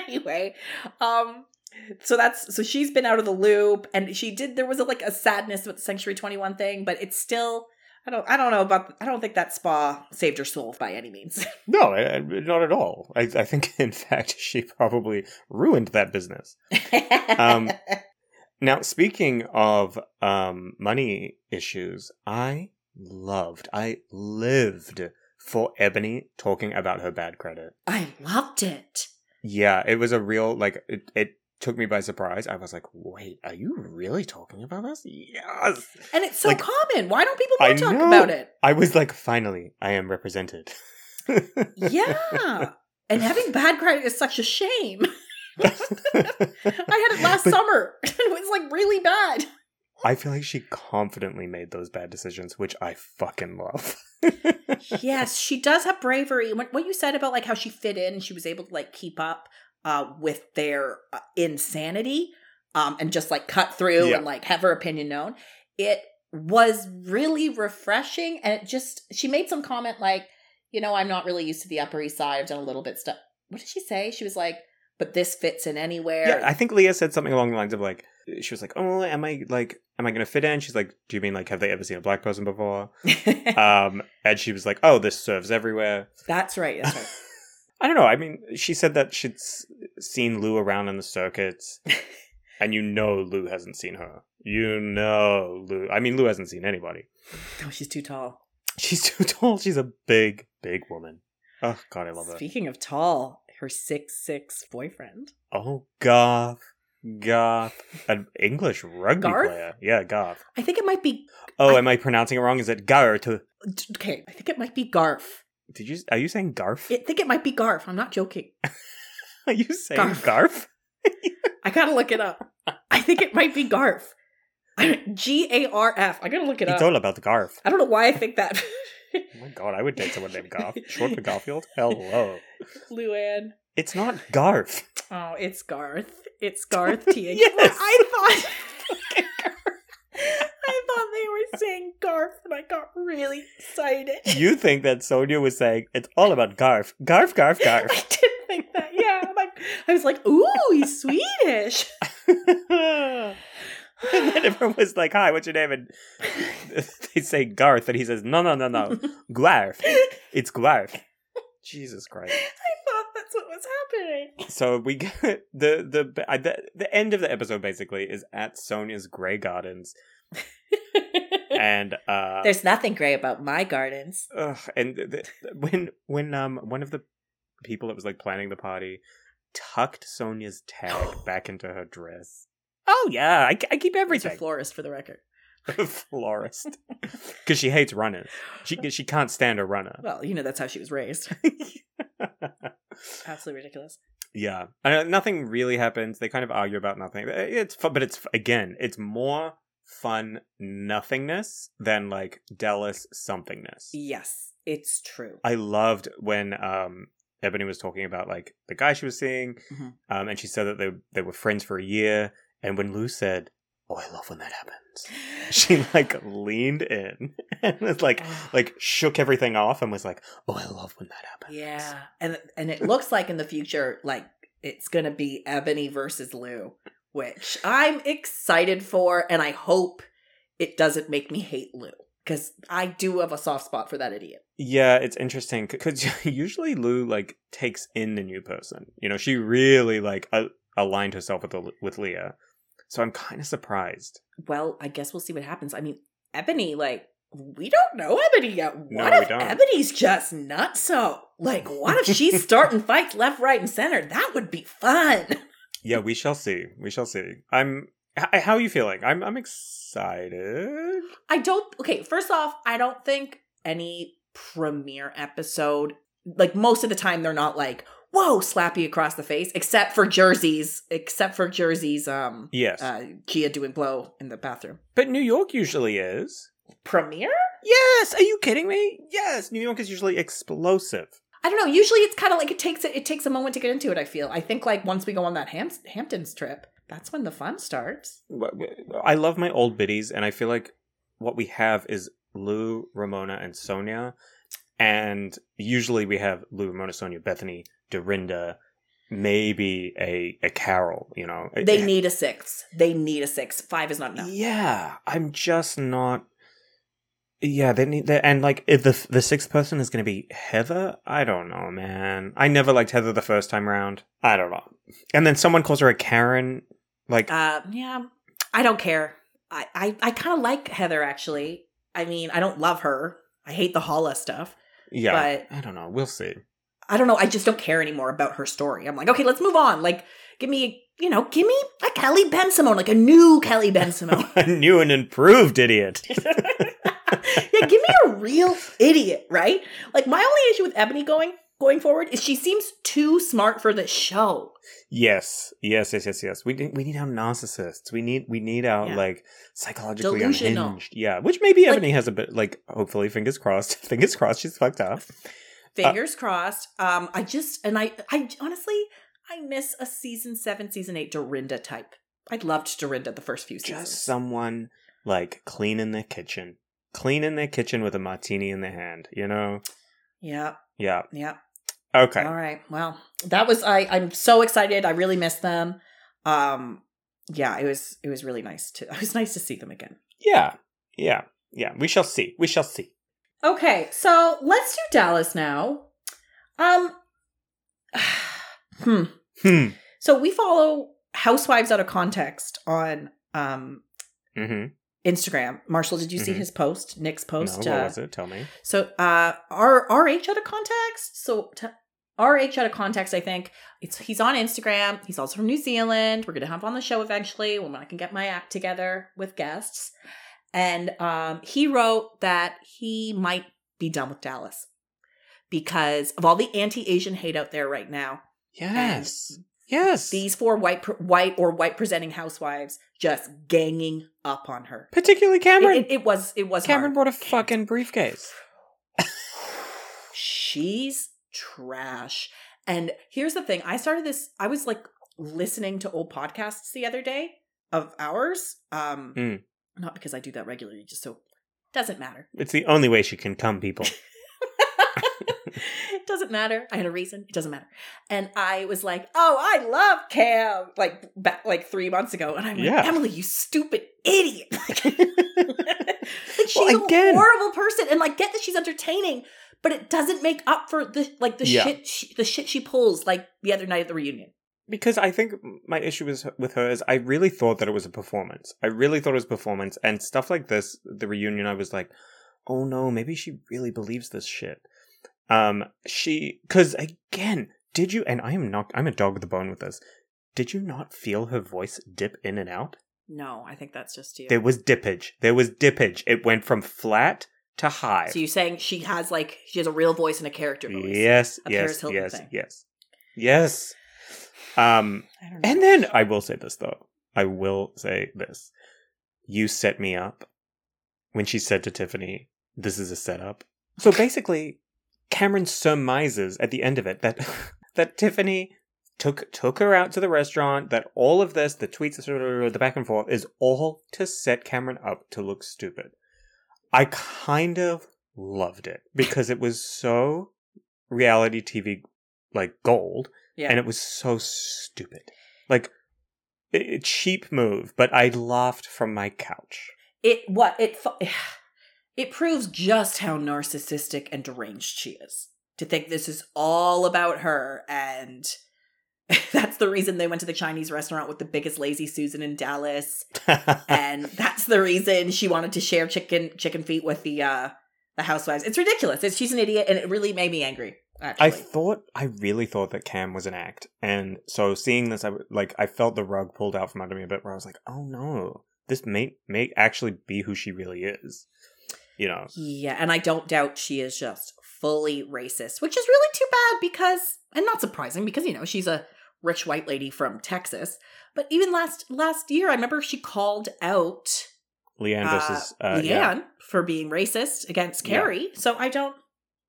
Speaker 1: anyway, um, so that's so she's been out of the loop, and she did. There was a, like a sadness with the Twenty One thing, but it's still. I don't. I don't know about. I don't think that spa saved her soul by any means.
Speaker 2: No, I- not at all. I, I think, in fact, she probably ruined that business. Um, Now, speaking of um, money issues, I loved, I lived for Ebony talking about her bad credit.
Speaker 1: I loved it.
Speaker 2: Yeah, it was a real, like, it, it took me by surprise. I was like, wait, are you really talking about this? Yes!
Speaker 1: And it's so
Speaker 2: Like-
Speaker 1: common. Why don't people
Speaker 2: I
Speaker 1: talk
Speaker 2: know.
Speaker 1: about it?
Speaker 2: I was like, finally, I am represented.
Speaker 1: Yeah. and having bad credit is such a shame. I had it last
Speaker 2: But
Speaker 1: summer. and it was like really bad.
Speaker 2: I feel like she confidently made those bad decisions, which I fucking love.
Speaker 1: yes, she does have bravery. What, what you said about like how she fit in and she was able to like keep up uh, with their uh, insanity um, and just like cut through
Speaker 2: Yeah.
Speaker 1: and like have her opinion known. It was really refreshing. And it just, she made some comment like, you know, I'm not really used to the Upper East Side. I've done a little bit stuff. What did she say? She was like, but this fits in anywhere.
Speaker 2: Yeah, I think Leah said something along the lines of like, she was like, "Oh, am I like, am I gonna fit in?" She's like, "Do you mean like, have they ever seen a black person before?" Um, and she was like, "Oh, this serves everywhere."
Speaker 1: that's right. That's right.
Speaker 2: I don't know. I mean, she said that she'd s- seen Lou around in the circuits, and you know Lou hasn't seen her. You know Lou. I mean, Lou hasn't seen anybody.
Speaker 1: Oh, she's too tall.
Speaker 2: She's too tall. She's a big, big woman. Oh God, I love her.
Speaker 1: Speaking of tall, her six six boyfriend.
Speaker 2: Oh, Garth, Garth, an English rugby
Speaker 1: Garth?
Speaker 2: player. Yeah, Garth.
Speaker 1: I think it might be
Speaker 2: Oh,
Speaker 1: I-
Speaker 2: am I pronouncing it wrong? Is it Garth?
Speaker 1: okay. I think it might be Garf.
Speaker 2: Did you? Are you saying Garf?
Speaker 1: I think it might be Garf. I'm not joking.
Speaker 2: Are you saying
Speaker 1: Garf?
Speaker 2: Garth?
Speaker 1: I gotta look it up. I think it might be Garf. G A R F. I gotta look it
Speaker 2: It's
Speaker 1: up.
Speaker 2: It's all about the Garth.
Speaker 1: I don't know why I think that.
Speaker 2: Oh my god, I would date someone named Garf. Short for Garfield? Hello.
Speaker 1: Luann.
Speaker 2: It's not Garf.
Speaker 1: Oh, it's Garth. It's Garth T H.
Speaker 2: Yes.
Speaker 1: I thought. I thought they were saying Garf, and I got really excited.
Speaker 2: You think that Sonja was saying it's all about Garf, Garf, Garf,
Speaker 1: Garf?
Speaker 2: I
Speaker 1: did think that. Yeah, I'm like I was like, ooh, he's Swedish.
Speaker 2: and then everyone was like, Hi, what's your name? And they say Garth, and he says, No, no, no, no. Garf. It's Garf." Jesus Christ.
Speaker 1: I thought that's what was happening.
Speaker 2: So we get the the the the end of the episode basically is at Sonja's Grey Gardens, and uh,
Speaker 1: There's nothing gray about my gardens.
Speaker 2: ugh, and the, the, when when um one of the people that was like planning the party tucked Sonja's tag back into her dress. Oh yeah, I, I keep
Speaker 1: It's a
Speaker 2: everything.
Speaker 1: florist for the record.
Speaker 2: Florist, because she hates running. She she can't stand a runner.
Speaker 1: Well, you know that's how she was raised. Absolutely ridiculous.
Speaker 2: Yeah, uh, nothing really happens. They kind of argue about nothing. It's but it's again, it's more fun nothingness than like Dallas somethingness.
Speaker 1: Yes, it's true.
Speaker 2: I loved when um Ebony was talking about like the guy she was seeing,
Speaker 1: Mhm.
Speaker 2: um, and she said that they they were friends for a year. And when Lou said, "Oh, I love when that happens," she like leaned in and was like like shook everything off and was like, "Oh, I love when that happens."
Speaker 1: yeah, and and it looks like in the future, like it's gonna be Ebony versus Lou, which I'm excited for, and I hope it doesn't make me hate Lou because I do have a soft spot for that idiot.
Speaker 2: Yeah, it's interesting because usually Lou like takes in the new person. You know, she really like a- aligned herself with the, with Leah. So I'm kind of surprised.
Speaker 1: Well, I guess we'll see what happens. I mean, Ebony, like, we don't know Ebony yet. What
Speaker 2: No, we
Speaker 1: if
Speaker 2: don't.
Speaker 1: Ebony's just nuts? So, like, what if she's starting fights left, right, and center? That would be fun.
Speaker 2: Yeah, we shall see. We shall see. I'm. h- How are you feeling? I'm. I'm excited.
Speaker 1: I don't. Okay, first off, I don't think any premiere episode, like, most of the time, they're not like, whoa, slap you across the face, except for Jersey's, except for Jersey's, um,
Speaker 2: Yes,
Speaker 1: uh, Gia doing blow in the bathroom.
Speaker 2: but New York usually is.
Speaker 1: Premiere?
Speaker 2: Yes. Are you kidding me? Yes. New York is usually explosive.
Speaker 1: I don't know. Usually, it's kind of like it takes it. It takes a moment to get into it. I feel. I think like once we go on that Ham- Hamptons trip, that's when the fun starts.
Speaker 2: I love my old biddies, and I feel like what we have is Lou, Ramona, and Sonja. And usually we have Lou, Ramona, Sonja, Bethenny, Dorinda, maybe a, a Carol, you know.
Speaker 1: They need a six. They need a six. Five is not enough.
Speaker 2: Yeah, I'm just not. Yeah, they need that, and like if the the sixth person is going to be Heather. I don't know, man. I never liked Heather the first time around. I don't know. And then someone calls her a Karen. Like,
Speaker 1: Uh, yeah, I don't care. I I, I kind of like Heather actually. I mean, I don't love her. I hate the Holla stuff.
Speaker 2: yeah,
Speaker 1: but-
Speaker 2: I don't know. We'll see.
Speaker 1: I don't know. I just don't care anymore about her story. I'm like, okay, let's move on. Like, give me, you know, give me a Kelly Bensimon, like a new Kelly Bensimon.
Speaker 2: a new and improved idiot.
Speaker 1: yeah, give me a real idiot, right? Like my only issue with Ebony going going forward is she seems too smart for the show.
Speaker 2: yes, yes, yes, yes, yes. We need, we need our narcissists. We need we need our
Speaker 1: Yeah.
Speaker 2: like psychologically
Speaker 1: Delusional.
Speaker 2: unhinged. Yeah, which maybe
Speaker 1: Like-
Speaker 2: Ebony has a bit. Like, hopefully, fingers crossed. Fingers crossed, she's fucked up.
Speaker 1: Fingers crossed. Um, I just and I I honestly I miss a season seven, season eight Dorinda type. I loved Dorinda the first few seasons.
Speaker 2: Just someone like cleaning the kitchen, cleaning their kitchen with a martini in their hand. You know?
Speaker 1: yeah,
Speaker 2: Yeah.
Speaker 1: yeah.
Speaker 2: Okay.
Speaker 1: All right. Well, that was I. I'm so excited. I really miss them. Um, yeah, it was it was really nice to. It was nice to see them again.
Speaker 2: Yeah. Yeah. Yeah. We shall see. We shall see.
Speaker 1: Okay, so let's do Dallas now. Um, hmm.
Speaker 2: Hmm.
Speaker 1: So we follow Housewives out of context on um
Speaker 2: Mm-hmm.
Speaker 1: Instagram. Marshall, did you see
Speaker 2: Mhm.
Speaker 1: his post? Nick's
Speaker 2: No,
Speaker 1: post.
Speaker 2: what
Speaker 1: uh,
Speaker 2: was it? Tell me.
Speaker 1: So uh R RH out of context. So t- RH out of context, I think. It's he's on Instagram. He's also from New Zealand. We're gonna have on the show eventually when I can get my act together with guests. And um he wrote that he might be done with Dallas because of all the anti-Asian hate out there right now.
Speaker 2: Yes. Yes.
Speaker 1: These four white white or white presenting housewives just ganging up on her.
Speaker 2: Particularly
Speaker 1: It,
Speaker 2: Kameron.
Speaker 1: it, it was it was
Speaker 2: Kameron
Speaker 1: hard.
Speaker 2: brought a fucking briefcase.
Speaker 1: she's trash. And here's the thing I started this, I was like listening to old podcasts the other day of ours. Um,
Speaker 2: Mm.
Speaker 1: Not because I do that regularly, just so doesn't matter.
Speaker 2: It's the only way she can come, people.
Speaker 1: it doesn't matter. I had a reason. It doesn't matter. And I was like, "Oh, I love Kam!" Like back like three months ago, and I'm like,
Speaker 2: Yeah.
Speaker 1: "Emily, you stupid idiot!" like she's
Speaker 2: Well, again-
Speaker 1: a horrible person, and like get that she's entertaining, but it doesn't make up for the like the
Speaker 2: Yeah.
Speaker 1: shit she, the shit she pulls like the other night at the reunion.
Speaker 2: because I think my issue is with her is I really thought that it was a performance. I really thought it was a performance, and stuff like this, the reunion. I was like, oh no, maybe she really believes this shit. Um, she because again, did you? And I am not. I'm a dog with a bone with this. Did you not feel her voice dip in and out?
Speaker 1: No, I think that's just you.
Speaker 2: There was dippage. There was dippage. It went from flat to high.
Speaker 1: so you're saying she has like she has a real voice and a character voice?
Speaker 2: Yes, yes, yes,
Speaker 1: thing.
Speaker 2: yes, yes. Um,
Speaker 1: I don't know.
Speaker 2: and then I will say this though. I will say this. You set me up when she said to Tiffany, "This is a setup." So basically, Kameron surmises at the end of it that that Tiffany took took her out to the restaurant. That all of this, the tweets, the back and forth, is all to set Kameron up to look stupid. I kind of loved it because it was so reality TV like gold
Speaker 1: yeah.
Speaker 2: and it was so stupid. Like cheap move, but I laughed from my couch.
Speaker 1: it what it fu- it proves just how narcissistic and deranged she is. To think this is all about her and that's the reason they went to the chinese restaurant with the biggest lazy susan in dallas. And that's the reason she wanted to share chicken chicken feet with the uh the housewives. It's ridiculous. It's, she's an idiot and it really made me angry actually.
Speaker 2: I thought, I really thought that Kam was an act, and so seeing this, I like, I felt the rug pulled out from under me a bit, where I was like, oh no, this may may actually be who she really is, you know?
Speaker 1: Yeah, and I don't doubt she is just fully racist, which is really too bad because and not surprising because you know, she's a rich white lady from Texas. But even last last year, I remember she called out
Speaker 2: LeeAnne
Speaker 1: uh,
Speaker 2: versus uh,
Speaker 1: LeeAnne
Speaker 2: yeah.
Speaker 1: for being racist against
Speaker 2: Yeah.
Speaker 1: Kary. So I don't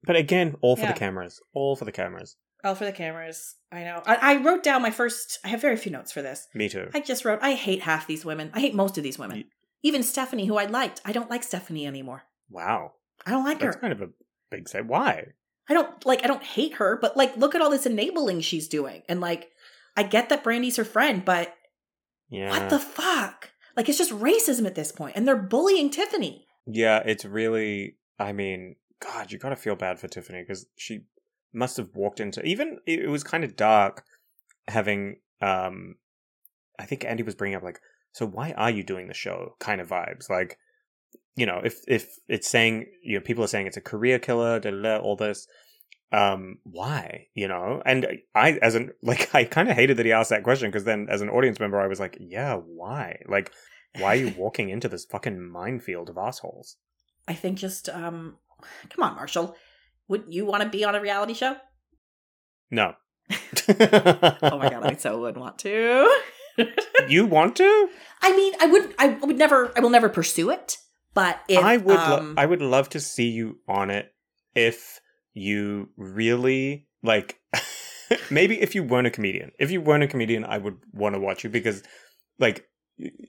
Speaker 2: But again, all for
Speaker 1: Yeah.
Speaker 2: the cameras, all for the cameras.
Speaker 1: all for the cameras. I know. I, I wrote down my first I have very few notes for this.
Speaker 2: Me too.
Speaker 1: I just wrote I hate half these women. I hate most of these women. Even Stephanie, who I liked. I don't like Stephanie anymore.
Speaker 2: Wow,
Speaker 1: I don't like her.
Speaker 2: that's kind of a big say. Why?
Speaker 1: I don't like I don't hate her, but like look at all this enabling she's doing. And like I get that Brandi's her friend, but
Speaker 2: Yeah.
Speaker 1: what the fuck? Like it's just racism at this point and they're bullying Tiffany.
Speaker 2: Yeah, it's really. I mean, God, you gotta feel bad for Tiffany because she must have walked into. Even it it was kind of dark having. um I think Andy was bringing up like, so why are you doing the show? Kind of vibes, like, you know, if if it's saying you know people are saying it's a career killer, da, da, da, all this. Um, why? You know, and I as an like I kind of hated that he asked that question because then as an audience member I was like, yeah, why? Like, why are you walking into this fucking minefield of assholes?
Speaker 1: I think just um come on, Marshall. Wouldn't you want to be on a reality show?
Speaker 2: No.
Speaker 1: Oh my god, I so would want to.
Speaker 2: you want to?
Speaker 1: I mean, I would I would never I will never pursue it, but if
Speaker 2: I would. lo-
Speaker 1: um,
Speaker 2: I would love to see you on it if you really like. maybe if you weren't a comedian. If you weren't a comedian, I would want to watch you because, like,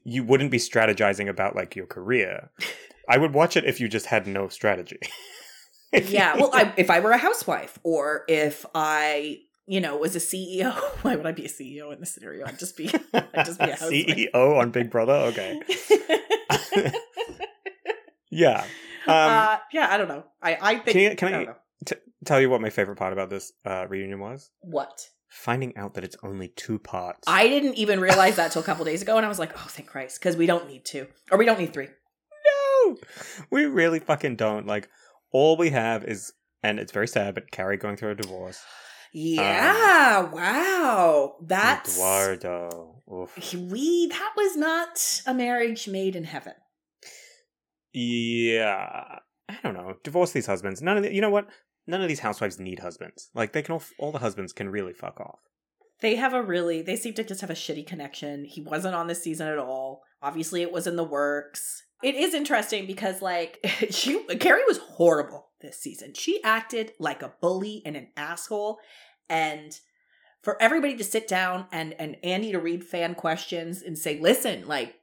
Speaker 2: you wouldn't be strategizing about like your career. I would watch it if you just had no strategy.
Speaker 1: yeah, well, I, if I were a housewife or if I, you know, was a CEO, why would I be a CEO in this scenario? I'd just be I'd just be a housewife.
Speaker 2: CEO on Big Brother. Okay. Yeah. Um,
Speaker 1: uh, yeah, I don't know. I I think
Speaker 2: Can you- can
Speaker 1: I
Speaker 2: I-
Speaker 1: don't know.
Speaker 2: t- tell you what my favorite part about this uh, reunion was?
Speaker 1: what
Speaker 2: Finding out that it's only two parts.
Speaker 1: I didn't even realize that till a couple days ago, and I was like, oh, thank Christ, because we don't need two or we don't need three.
Speaker 2: no, we really fucking don't. Like, all we have is, and it's very sad, but Kary going through a divorce.
Speaker 1: Yeah, wow, that's
Speaker 2: Eduardo. Oof.
Speaker 1: we. That was not a marriage made in heaven.
Speaker 2: Yeah, I don't know. Divorce these husbands. None of the, you know what? None of these housewives need husbands. Like they can all, all the husbands can really fuck off.
Speaker 1: They have a really, they seem to just have a shitty connection. He wasn't on this season at all. Obviously, it was in the works. It is interesting because, like, she, Kary was horrible this season. She acted like a bully and an asshole. And for everybody to sit down and, and Andy to read fan questions and say, listen, like,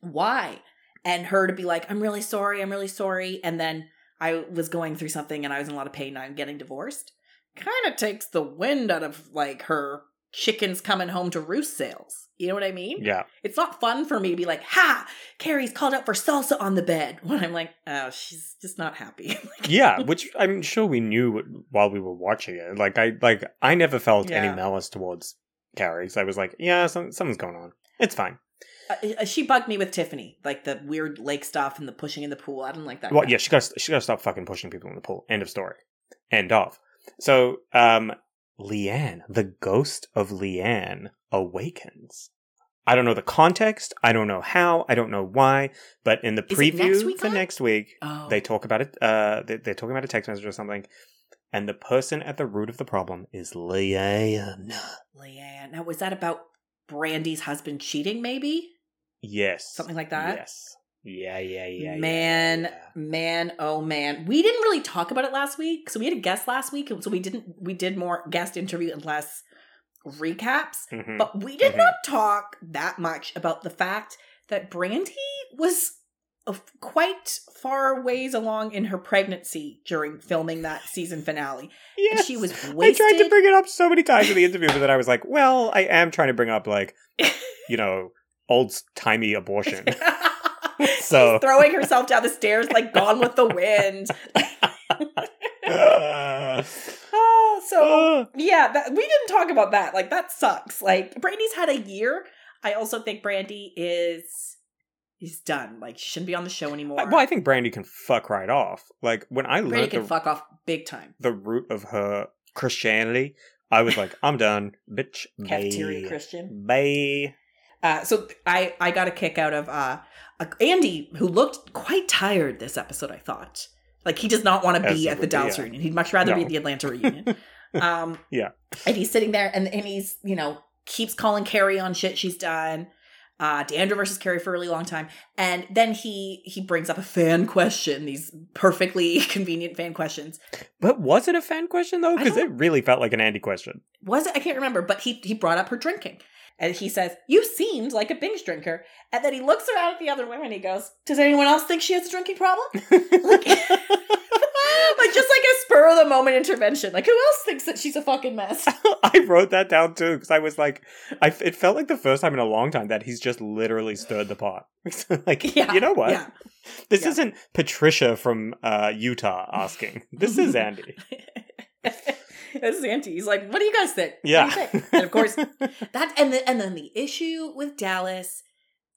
Speaker 1: why? And her to be like, I'm really sorry, I'm really sorry. And then I was going through something and I was in a lot of pain, and I'm getting divorced kind of takes the wind out of like her chickens coming home to roost sales. You know what I mean?
Speaker 2: Yeah,
Speaker 1: It's not fun for me to be like, ha, Kary's called out for salsa on the bed when I'm like, oh, she's just not happy.
Speaker 2: yeah. Which I'm sure we knew while we were watching it. Like I, like I never felt any malice towards Kary. So I was like, yeah, some, something's going on. It's fine.
Speaker 1: Uh, uh, she bugged me with Tiffany, like the weird lake stuff and the pushing in the pool. I didn't like that.
Speaker 2: Well, yeah, she got she got to stop fucking pushing people in the pool. End of story. End of. So, um, LeeAnne, the ghost of LeeAnne, awakens. I don't know the context. I don't know how. I don't know why. But in the
Speaker 1: next
Speaker 2: preview
Speaker 1: week,
Speaker 2: for
Speaker 1: Anna?
Speaker 2: next week,
Speaker 1: Oh.
Speaker 2: they talk about it. Uh, they, they're talking about a text message or something, and the person at the root of the problem is LeeAnne.
Speaker 1: LeeAnne. Now, was that about Brandi's husband cheating, maybe?
Speaker 2: Yes,
Speaker 1: Something like that?
Speaker 2: Yes. Yeah, yeah, yeah. yeah,
Speaker 1: man,
Speaker 2: yeah.
Speaker 1: man, oh man. We didn't really talk about it last week. So we had a guest last week. So we didn't, we did more guest interview and less recaps.
Speaker 2: Mhm.
Speaker 1: But we did
Speaker 2: Mhm.
Speaker 1: not talk that much about the fact that Brandi was quite far ways along in her pregnancy during filming that season finale. And
Speaker 2: Yes.
Speaker 1: she was wasted.
Speaker 2: I tried to bring it up so many times in the interview, but then I was like, well, I am trying to bring up like, you know, old timey abortion. So-
Speaker 1: She's throwing herself down the stairs like gone with the wind. Oh, so ah. yeah, that, we didn't talk about that. Like that sucks. Like Brandi's had a year. I also think Brandi is is done. Like she shouldn't be on the show anymore.
Speaker 2: well, I think Brandi can fuck right off. Like when I
Speaker 1: Brandi
Speaker 2: learned
Speaker 1: can
Speaker 2: the,
Speaker 1: fuck off big time.
Speaker 2: the root of her Christianity, I was like, I'm done, bitch.
Speaker 1: Cafeteria
Speaker 2: Bye.
Speaker 1: Christian.
Speaker 2: Bye.
Speaker 1: Uh, so I I got a kick out of uh, Andy, who looked quite tired this episode. I thought like he does not want to be at the Dallas
Speaker 2: yeah.
Speaker 1: reunion. He'd much rather be at the Atlanta reunion. um,
Speaker 2: Yeah.
Speaker 1: and he's sitting there, and and he's you know keeps calling Kary on shit she's done. Uh, D'Andra versus Kary for a really long time, and then he he brings up a fan question. These perfectly convenient fan questions.
Speaker 2: But was it a fan question though? Because it really felt like an Andy question.
Speaker 1: was it? I can't remember, but he he brought up her drinking, and he says, "You seemed like a binge drinker." And then he looks around at the other women. and He goes, "Does anyone else think she has a drinking problem?" like, like just like a spur of the moment intervention. Like, who else thinks that she's a fucking mess?
Speaker 2: I wrote that down too because I was like, I it felt like the first time in a long time that he's just literally stirred the pot. like,
Speaker 1: Yeah,
Speaker 2: you know what?
Speaker 1: Yeah.
Speaker 2: This
Speaker 1: yeah.
Speaker 2: isn't Patricia from uh, Utah asking. This is Andy.
Speaker 1: this is Auntie. He's like, what do you guys think?
Speaker 2: Yeah.
Speaker 1: think? And of course, that and the, and then the issue with Dallas,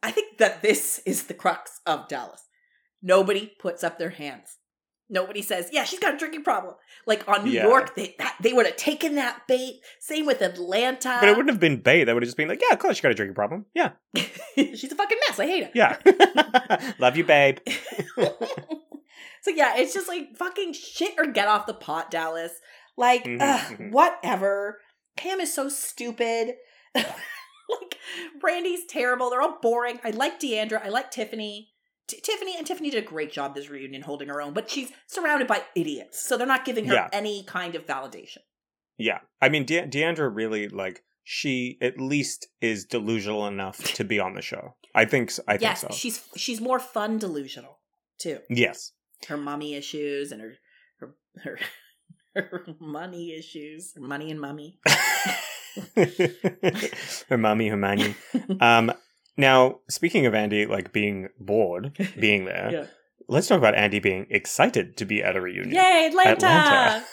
Speaker 1: I think that this is the crux of Dallas. Nobody puts up their hands. Nobody says, "Yeah, she's got a drinking problem." Like on New
Speaker 2: Yeah.
Speaker 1: York, they that, they would have taken that bait. Same with Atlanta.
Speaker 2: but it wouldn't have been bait. That would have just been like, yeah, of course, you got a drinking problem. Yeah,
Speaker 1: she's a fucking mess. I hate her.
Speaker 2: yeah. Love you, babe.
Speaker 1: so yeah, it's just like fucking shit or get off the pot, Dallas. Like,
Speaker 2: Mhm,
Speaker 1: ugh,
Speaker 2: mhm.
Speaker 1: whatever. Kam is so stupid. like, Brandi's terrible. They're all boring. I like D'Andra. I like Tiffany. T- Tiffany and Tiffany did a great job this reunion holding her own, but she's surrounded by idiots, so they're not giving her
Speaker 2: Yeah.
Speaker 1: any kind of validation.
Speaker 2: Yeah, I mean, De- D'Andra really like she at least is delusional enough to be on the show. I think. s- I
Speaker 1: yes,
Speaker 2: think so.
Speaker 1: she's she's more fun delusional too.
Speaker 2: yes.
Speaker 1: Her mommy issues and her her her, her money issues, her money and mummy.
Speaker 2: her mommy, her money. Um, now, speaking of Andy, like being bored, being there,
Speaker 1: Yeah.
Speaker 2: let's talk about Andy being excited to be at a reunion.
Speaker 1: Yay, Atlanta!
Speaker 2: Atlanta.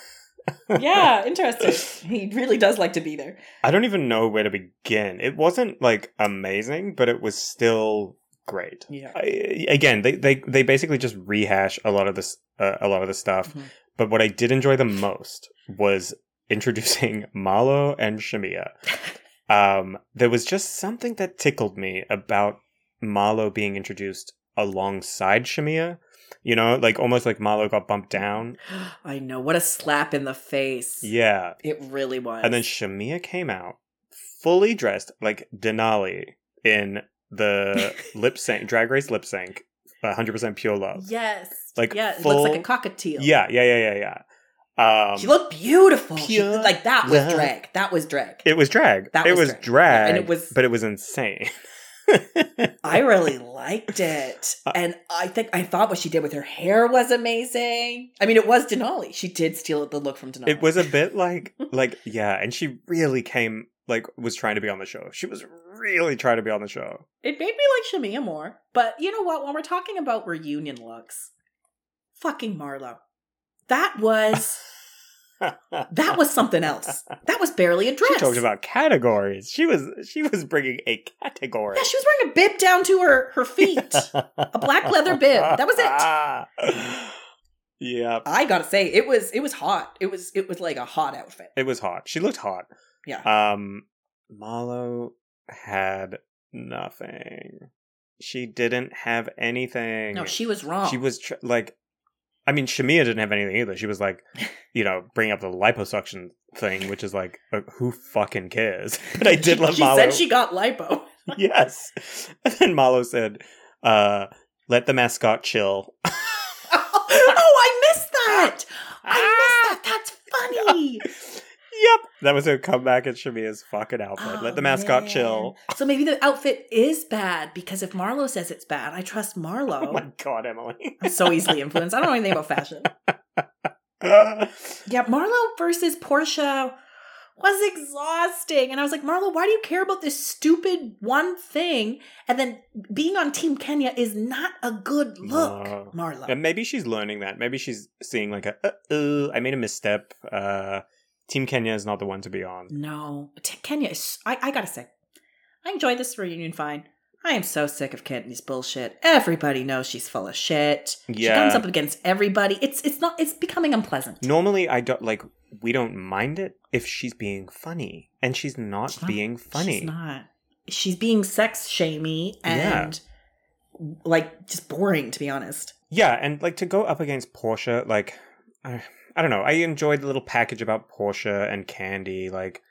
Speaker 1: yeah, interesting. He really does like to be there.
Speaker 2: I don't even know where to begin. It wasn't like amazing, but it was still great.
Speaker 1: Yeah.
Speaker 2: I, again, they, they they basically just rehash a lot of this uh, a lot of the stuff.
Speaker 1: Mhm.
Speaker 2: But what I did enjoy the most was introducing Marlo and Shamea. Um, there was just something that tickled me about Marlo being introduced alongside Shamea. You know, like almost like Marlo got bumped down.
Speaker 1: I know. What a slap in the face.
Speaker 2: Yeah.
Speaker 1: It really was.
Speaker 2: And then Shamea came out fully dressed like Denali in the lip sync, drag race lip sync, 100% pure love.
Speaker 1: yes.
Speaker 2: Like,
Speaker 1: yeah, it
Speaker 2: full-
Speaker 1: looks like a cockatiel.
Speaker 2: Yeah, yeah, yeah, yeah, yeah. Um,
Speaker 1: she looked beautiful. She- like that was
Speaker 2: love.
Speaker 1: drag. That was drag.
Speaker 2: it was drag.
Speaker 1: That
Speaker 2: it
Speaker 1: was drag.
Speaker 2: drag,
Speaker 1: And it was-
Speaker 2: but it was insane.
Speaker 1: I really liked it.
Speaker 2: Uh,
Speaker 1: And I think I thought what she did with her hair was amazing. I mean, it was Denali. She did steal the look from Denali.
Speaker 2: it was a bit like, like, yeah, and she really came, like, was trying to be on the show. She was really try to be on the show.
Speaker 1: It made me like Shamea more. But you know what? When we're talking about reunion looks, fucking Marlo. That was that was something else. That was barely a dress.
Speaker 2: She talked about categories. She was she was bringing a category.
Speaker 1: Yeah, she was wearing a bib down to her her feet. a black leather bib. That was it.
Speaker 2: it. yeah,
Speaker 1: I gotta say, it was it was hot. It was it was like a hot outfit.
Speaker 2: it was hot. She looked hot.
Speaker 1: Yeah.
Speaker 2: Um, Marlo had nothing. She didn't have anything.
Speaker 1: No, she was wrong.
Speaker 2: She was tr- like, I mean, Shamea didn't have anything either. She was like, you know, bring up the liposuction thing, which is like, uh, who fucking cares? But I did
Speaker 1: she,
Speaker 2: love
Speaker 1: she
Speaker 2: Marlo.
Speaker 1: said she got lipo.
Speaker 2: yes. And then Marlo said, uh, let the mascot chill.
Speaker 1: oh, I missed that. I missed that. That's funny.
Speaker 2: That was her comeback at Shamea's fucking outfit.
Speaker 1: Oh,
Speaker 2: let the mascot
Speaker 1: man.
Speaker 2: chill.
Speaker 1: So maybe the outfit is bad because if Marlo says it's bad, I trust Marlo.
Speaker 2: Oh my god, Emily.
Speaker 1: I'm so easily influenced. I don't know anything about fashion. Yeah, Marlo versus Porsha was exhausting. And I was like, Marlo, why do you care about this stupid one thing? And then being on Team Kenya is not a good look,
Speaker 2: No.
Speaker 1: Marlo.
Speaker 2: and maybe she's learning that. Maybe she's seeing like a, uh, uh, I made a misstep. Uh, Team Kenya is not the one to be on.
Speaker 1: No, Kenya is. I, I gotta say, I enjoyed this reunion fine. I am so sick of Kenya's bullshit. Everybody knows she's full of shit.
Speaker 2: Yeah.
Speaker 1: She comes up against everybody. It's it's not. It's becoming unpleasant.
Speaker 2: Normally, I don't like. We don't mind it if she's being funny, and she's not
Speaker 1: She's not-
Speaker 2: being funny.
Speaker 1: She's not. She's being sex shamey and like just boring, to be honest.
Speaker 2: Yeah, and like to go up against Porsha, like I, I don't know. I enjoyed the little package about Porsha and Kandi. Like,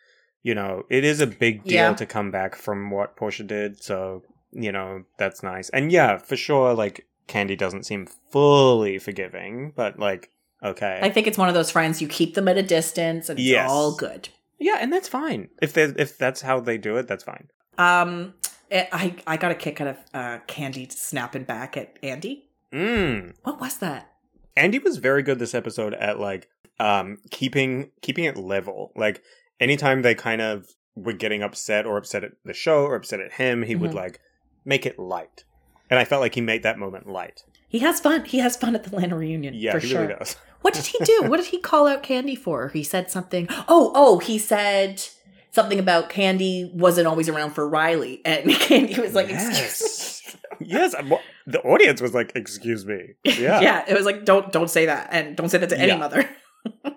Speaker 2: you know, it is a big deal
Speaker 1: Yeah.
Speaker 2: to come back from what Porsha did. So, you know, that's nice. And yeah, for sure, like Kandi doesn't seem fully forgiving, but like, okay,
Speaker 1: I think it's one of those friends you keep them at a distance and it's
Speaker 2: Yes.
Speaker 1: all good.
Speaker 2: yeah, and that's fine. If they if that's how they do it, that's fine.
Speaker 1: Um, eh, I I got a kick out of uh, Kandi snapping back at Andy.
Speaker 2: Mm.
Speaker 1: What was that?
Speaker 2: Andy was very good this episode at like um keeping keeping it level. Like anytime they kind of were getting upset or upset at the show or upset at him, he would
Speaker 1: Mhm.
Speaker 2: like make it light. And I felt like he made that moment light.
Speaker 1: He has fun. He has fun at the Lana reunion.
Speaker 2: Yeah,
Speaker 1: for
Speaker 2: he
Speaker 1: sure.
Speaker 2: really does.
Speaker 1: What did he do? what did he call out Kandi for? He said something. Oh, oh, he said something about Kandi wasn't always around for Riley, and Kandi was like, "Excuse
Speaker 2: yes. Yes. I'm- The audience was like, "Excuse me."
Speaker 1: me."
Speaker 2: Yeah.
Speaker 1: yeah. It was like, don't don't say that, and don't say that to any
Speaker 2: Yeah.
Speaker 1: mother.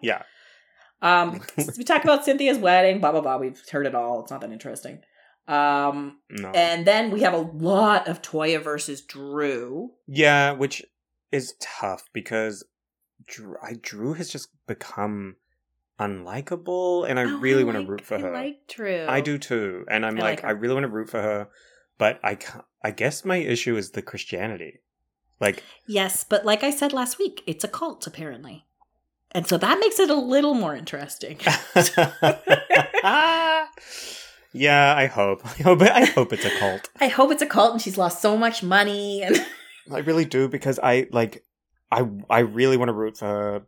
Speaker 2: Yeah.
Speaker 1: Um, we talked about Cynthia's wedding. Blah blah blah. We've heard it all. It's not that interesting. Um,
Speaker 2: No.
Speaker 1: and then we have a lot of Toya versus Drew.
Speaker 2: yeah, which is tough because Drew, I, Drew has just become unlikable, and I
Speaker 1: Oh,
Speaker 2: really want to
Speaker 1: like-
Speaker 2: root for
Speaker 1: I
Speaker 2: her.
Speaker 1: like Drew.
Speaker 2: I do too, and I'm
Speaker 1: I
Speaker 2: like,
Speaker 1: like.
Speaker 2: I really want to root for her, but I I guess my issue is the Christianity. Like,
Speaker 1: Yes, but like I said last week, it's a cult apparently, and so that makes it a little more interesting.
Speaker 2: yeah, I hope, I hope, I hope it's a cult.
Speaker 1: I hope it's a cult, and she's lost so much money. And
Speaker 2: I really do because I like, I, I really want to root for her,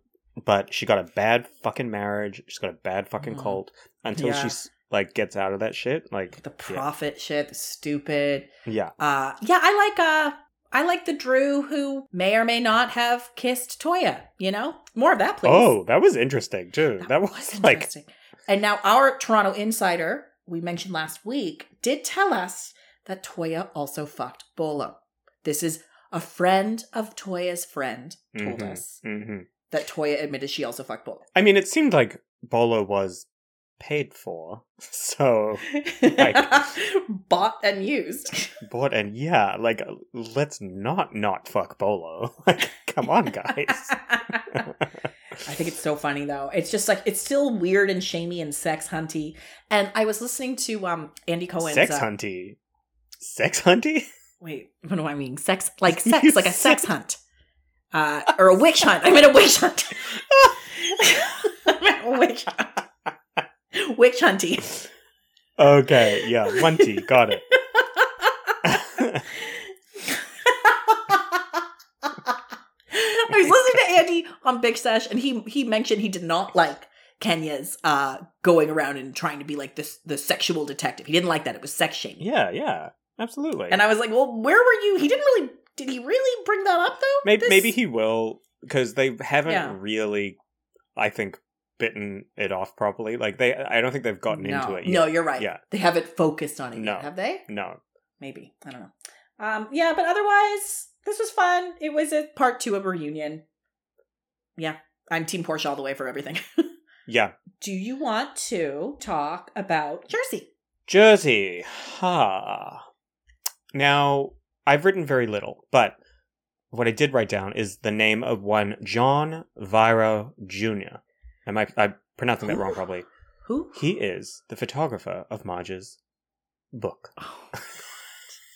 Speaker 2: but she got a bad fucking marriage. She's got a bad fucking
Speaker 1: Mhm.
Speaker 2: cult until
Speaker 1: Yeah.
Speaker 2: she's like gets out of that shit. Like
Speaker 1: the profit shit, the stupid.
Speaker 2: yeah,
Speaker 1: Uh, yeah, I like uh, I like the Drew who may or may not have kissed Toya. You know, more of that, please.
Speaker 2: Oh, that was interesting too. That, was, like
Speaker 1: interesting. And now our Toronto insider, we mentioned last week, did tell us that Toya also fucked Bolo. This is a friend of Toya's friend told
Speaker 2: Mhm,
Speaker 1: us
Speaker 2: mhm.
Speaker 1: that Toya admitted she also fucked Bolo.
Speaker 2: I mean, it seemed like Bolo was paid for, so
Speaker 1: Bought and used.
Speaker 2: bought and yeah, like let's not not fuck Bolo. Like, come on, guys.
Speaker 1: I think it's so funny though. It's just like it's still weird and shamey and sex hunty. And I was listening to um Andy Cohen's
Speaker 2: Sex
Speaker 1: uh,
Speaker 2: hunty, sex hunty.
Speaker 1: Wait, what do I mean? Sex like
Speaker 2: You
Speaker 1: sex, like a
Speaker 2: said-
Speaker 1: sex hunt. Uh or a witch hunt. I meant a witch hunt. I meant a witch hunt. Witch hunty.
Speaker 2: Okay, yeah, hunty, got it.
Speaker 1: I was listening to Andy on Big Sesh, and he he mentioned he did not like Kenya's uh going around and trying to be like this the sexual detective. He didn't like that. It was sex shaming.
Speaker 2: yeah, yeah, absolutely.
Speaker 1: And I was like, well, where were you? He didn't really. Did he really bring that up though?
Speaker 2: maybe
Speaker 1: This-
Speaker 2: maybe he will because they haven't
Speaker 1: Yeah.
Speaker 2: really, I think, bitten it off properly. Like they, I don't think they've gotten
Speaker 1: no,
Speaker 2: into it yet.
Speaker 1: No, you're right.
Speaker 2: Yeah.
Speaker 1: they haven't focused on it.
Speaker 2: No.
Speaker 1: yet, have they?
Speaker 2: No,
Speaker 1: Maybe I don't know. Um, yeah, but otherwise, this was fun. It was a part two of a reunion. Yeah, I'm Team Porsha all the way for everything.
Speaker 2: yeah,
Speaker 1: Do you want to talk about Jersey?
Speaker 2: Jersey. Ha. Now, I've written very little, but what I did write down is the name of one John Viro Jr. Am I I'm pronouncing that wrong probably.
Speaker 1: Who?
Speaker 2: He is the photographer of Marge's book.
Speaker 1: Oh,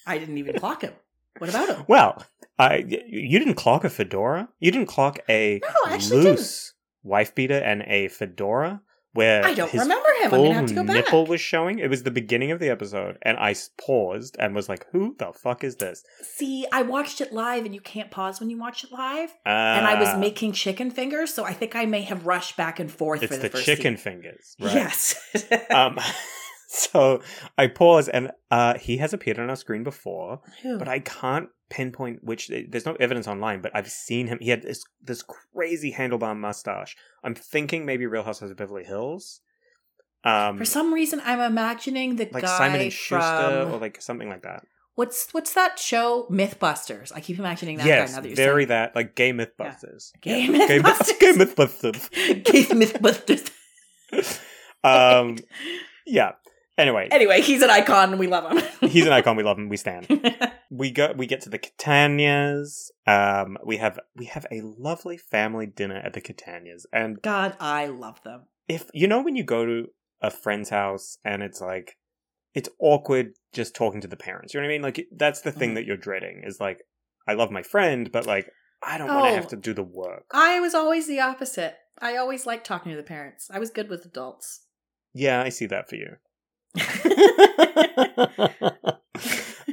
Speaker 1: I didn't even clock him. What about him?
Speaker 2: Well, I you didn't clock a fedora? You didn't clock a
Speaker 1: No,
Speaker 2: loose wife beater and a fedora where
Speaker 1: I don't
Speaker 2: his
Speaker 1: remember him. I'm gonna have to go back.
Speaker 2: nipple was showing. It was the beginning of the episode, and I paused and was like, "Who the fuck is this?"
Speaker 1: See, I watched it live, and you can't pause when you watch it live. and I was
Speaker 2: Ah,
Speaker 1: making chicken fingers, so I think I may have rushed back and forth
Speaker 2: It's
Speaker 1: for
Speaker 2: the,
Speaker 1: the,
Speaker 2: chicken
Speaker 1: scene.
Speaker 2: fingers, right?
Speaker 1: Yes.
Speaker 2: Um, so I pause, and uh, he has appeared on our screen before, but I can't pinpoint which. There's no evidence online, but I've seen him. He had this this crazy handlebar mustache. I'm thinking maybe Real Housewives of Beverly Hills. Um,
Speaker 1: For some reason, I'm imagining the
Speaker 2: like
Speaker 1: guy
Speaker 2: Simon and Schuster
Speaker 1: from
Speaker 2: or like something like that.
Speaker 1: what's what's that show? MythBusters. I keep imagining that
Speaker 2: yes,
Speaker 1: guy. Now that you're
Speaker 2: very
Speaker 1: saying.
Speaker 2: that like gay MythBusters.
Speaker 1: Gay
Speaker 2: Yeah. Gay myth-
Speaker 1: Mythbusters.
Speaker 2: Gay MythBusters.
Speaker 1: Gay MythBusters.
Speaker 2: um, yeah. Anyway,
Speaker 1: Anyway, he's an icon. and We love him.
Speaker 2: he's an icon. We love him. We stand. We go we get to the Catanias. Um we have we have a lovely family dinner at the Catanias. And
Speaker 1: God, I love them.
Speaker 2: if you know when you go to a friend's house and it's like it's awkward just talking to the parents. You know what I mean? Like that's the thing
Speaker 1: Mhm.
Speaker 2: that you're dreading is like I love my friend, but like I don't want to
Speaker 1: Oh.
Speaker 2: have to do the work.
Speaker 1: I was always the opposite. I always liked talking to the parents. I was good with adults.
Speaker 2: Yeah, I see that for you.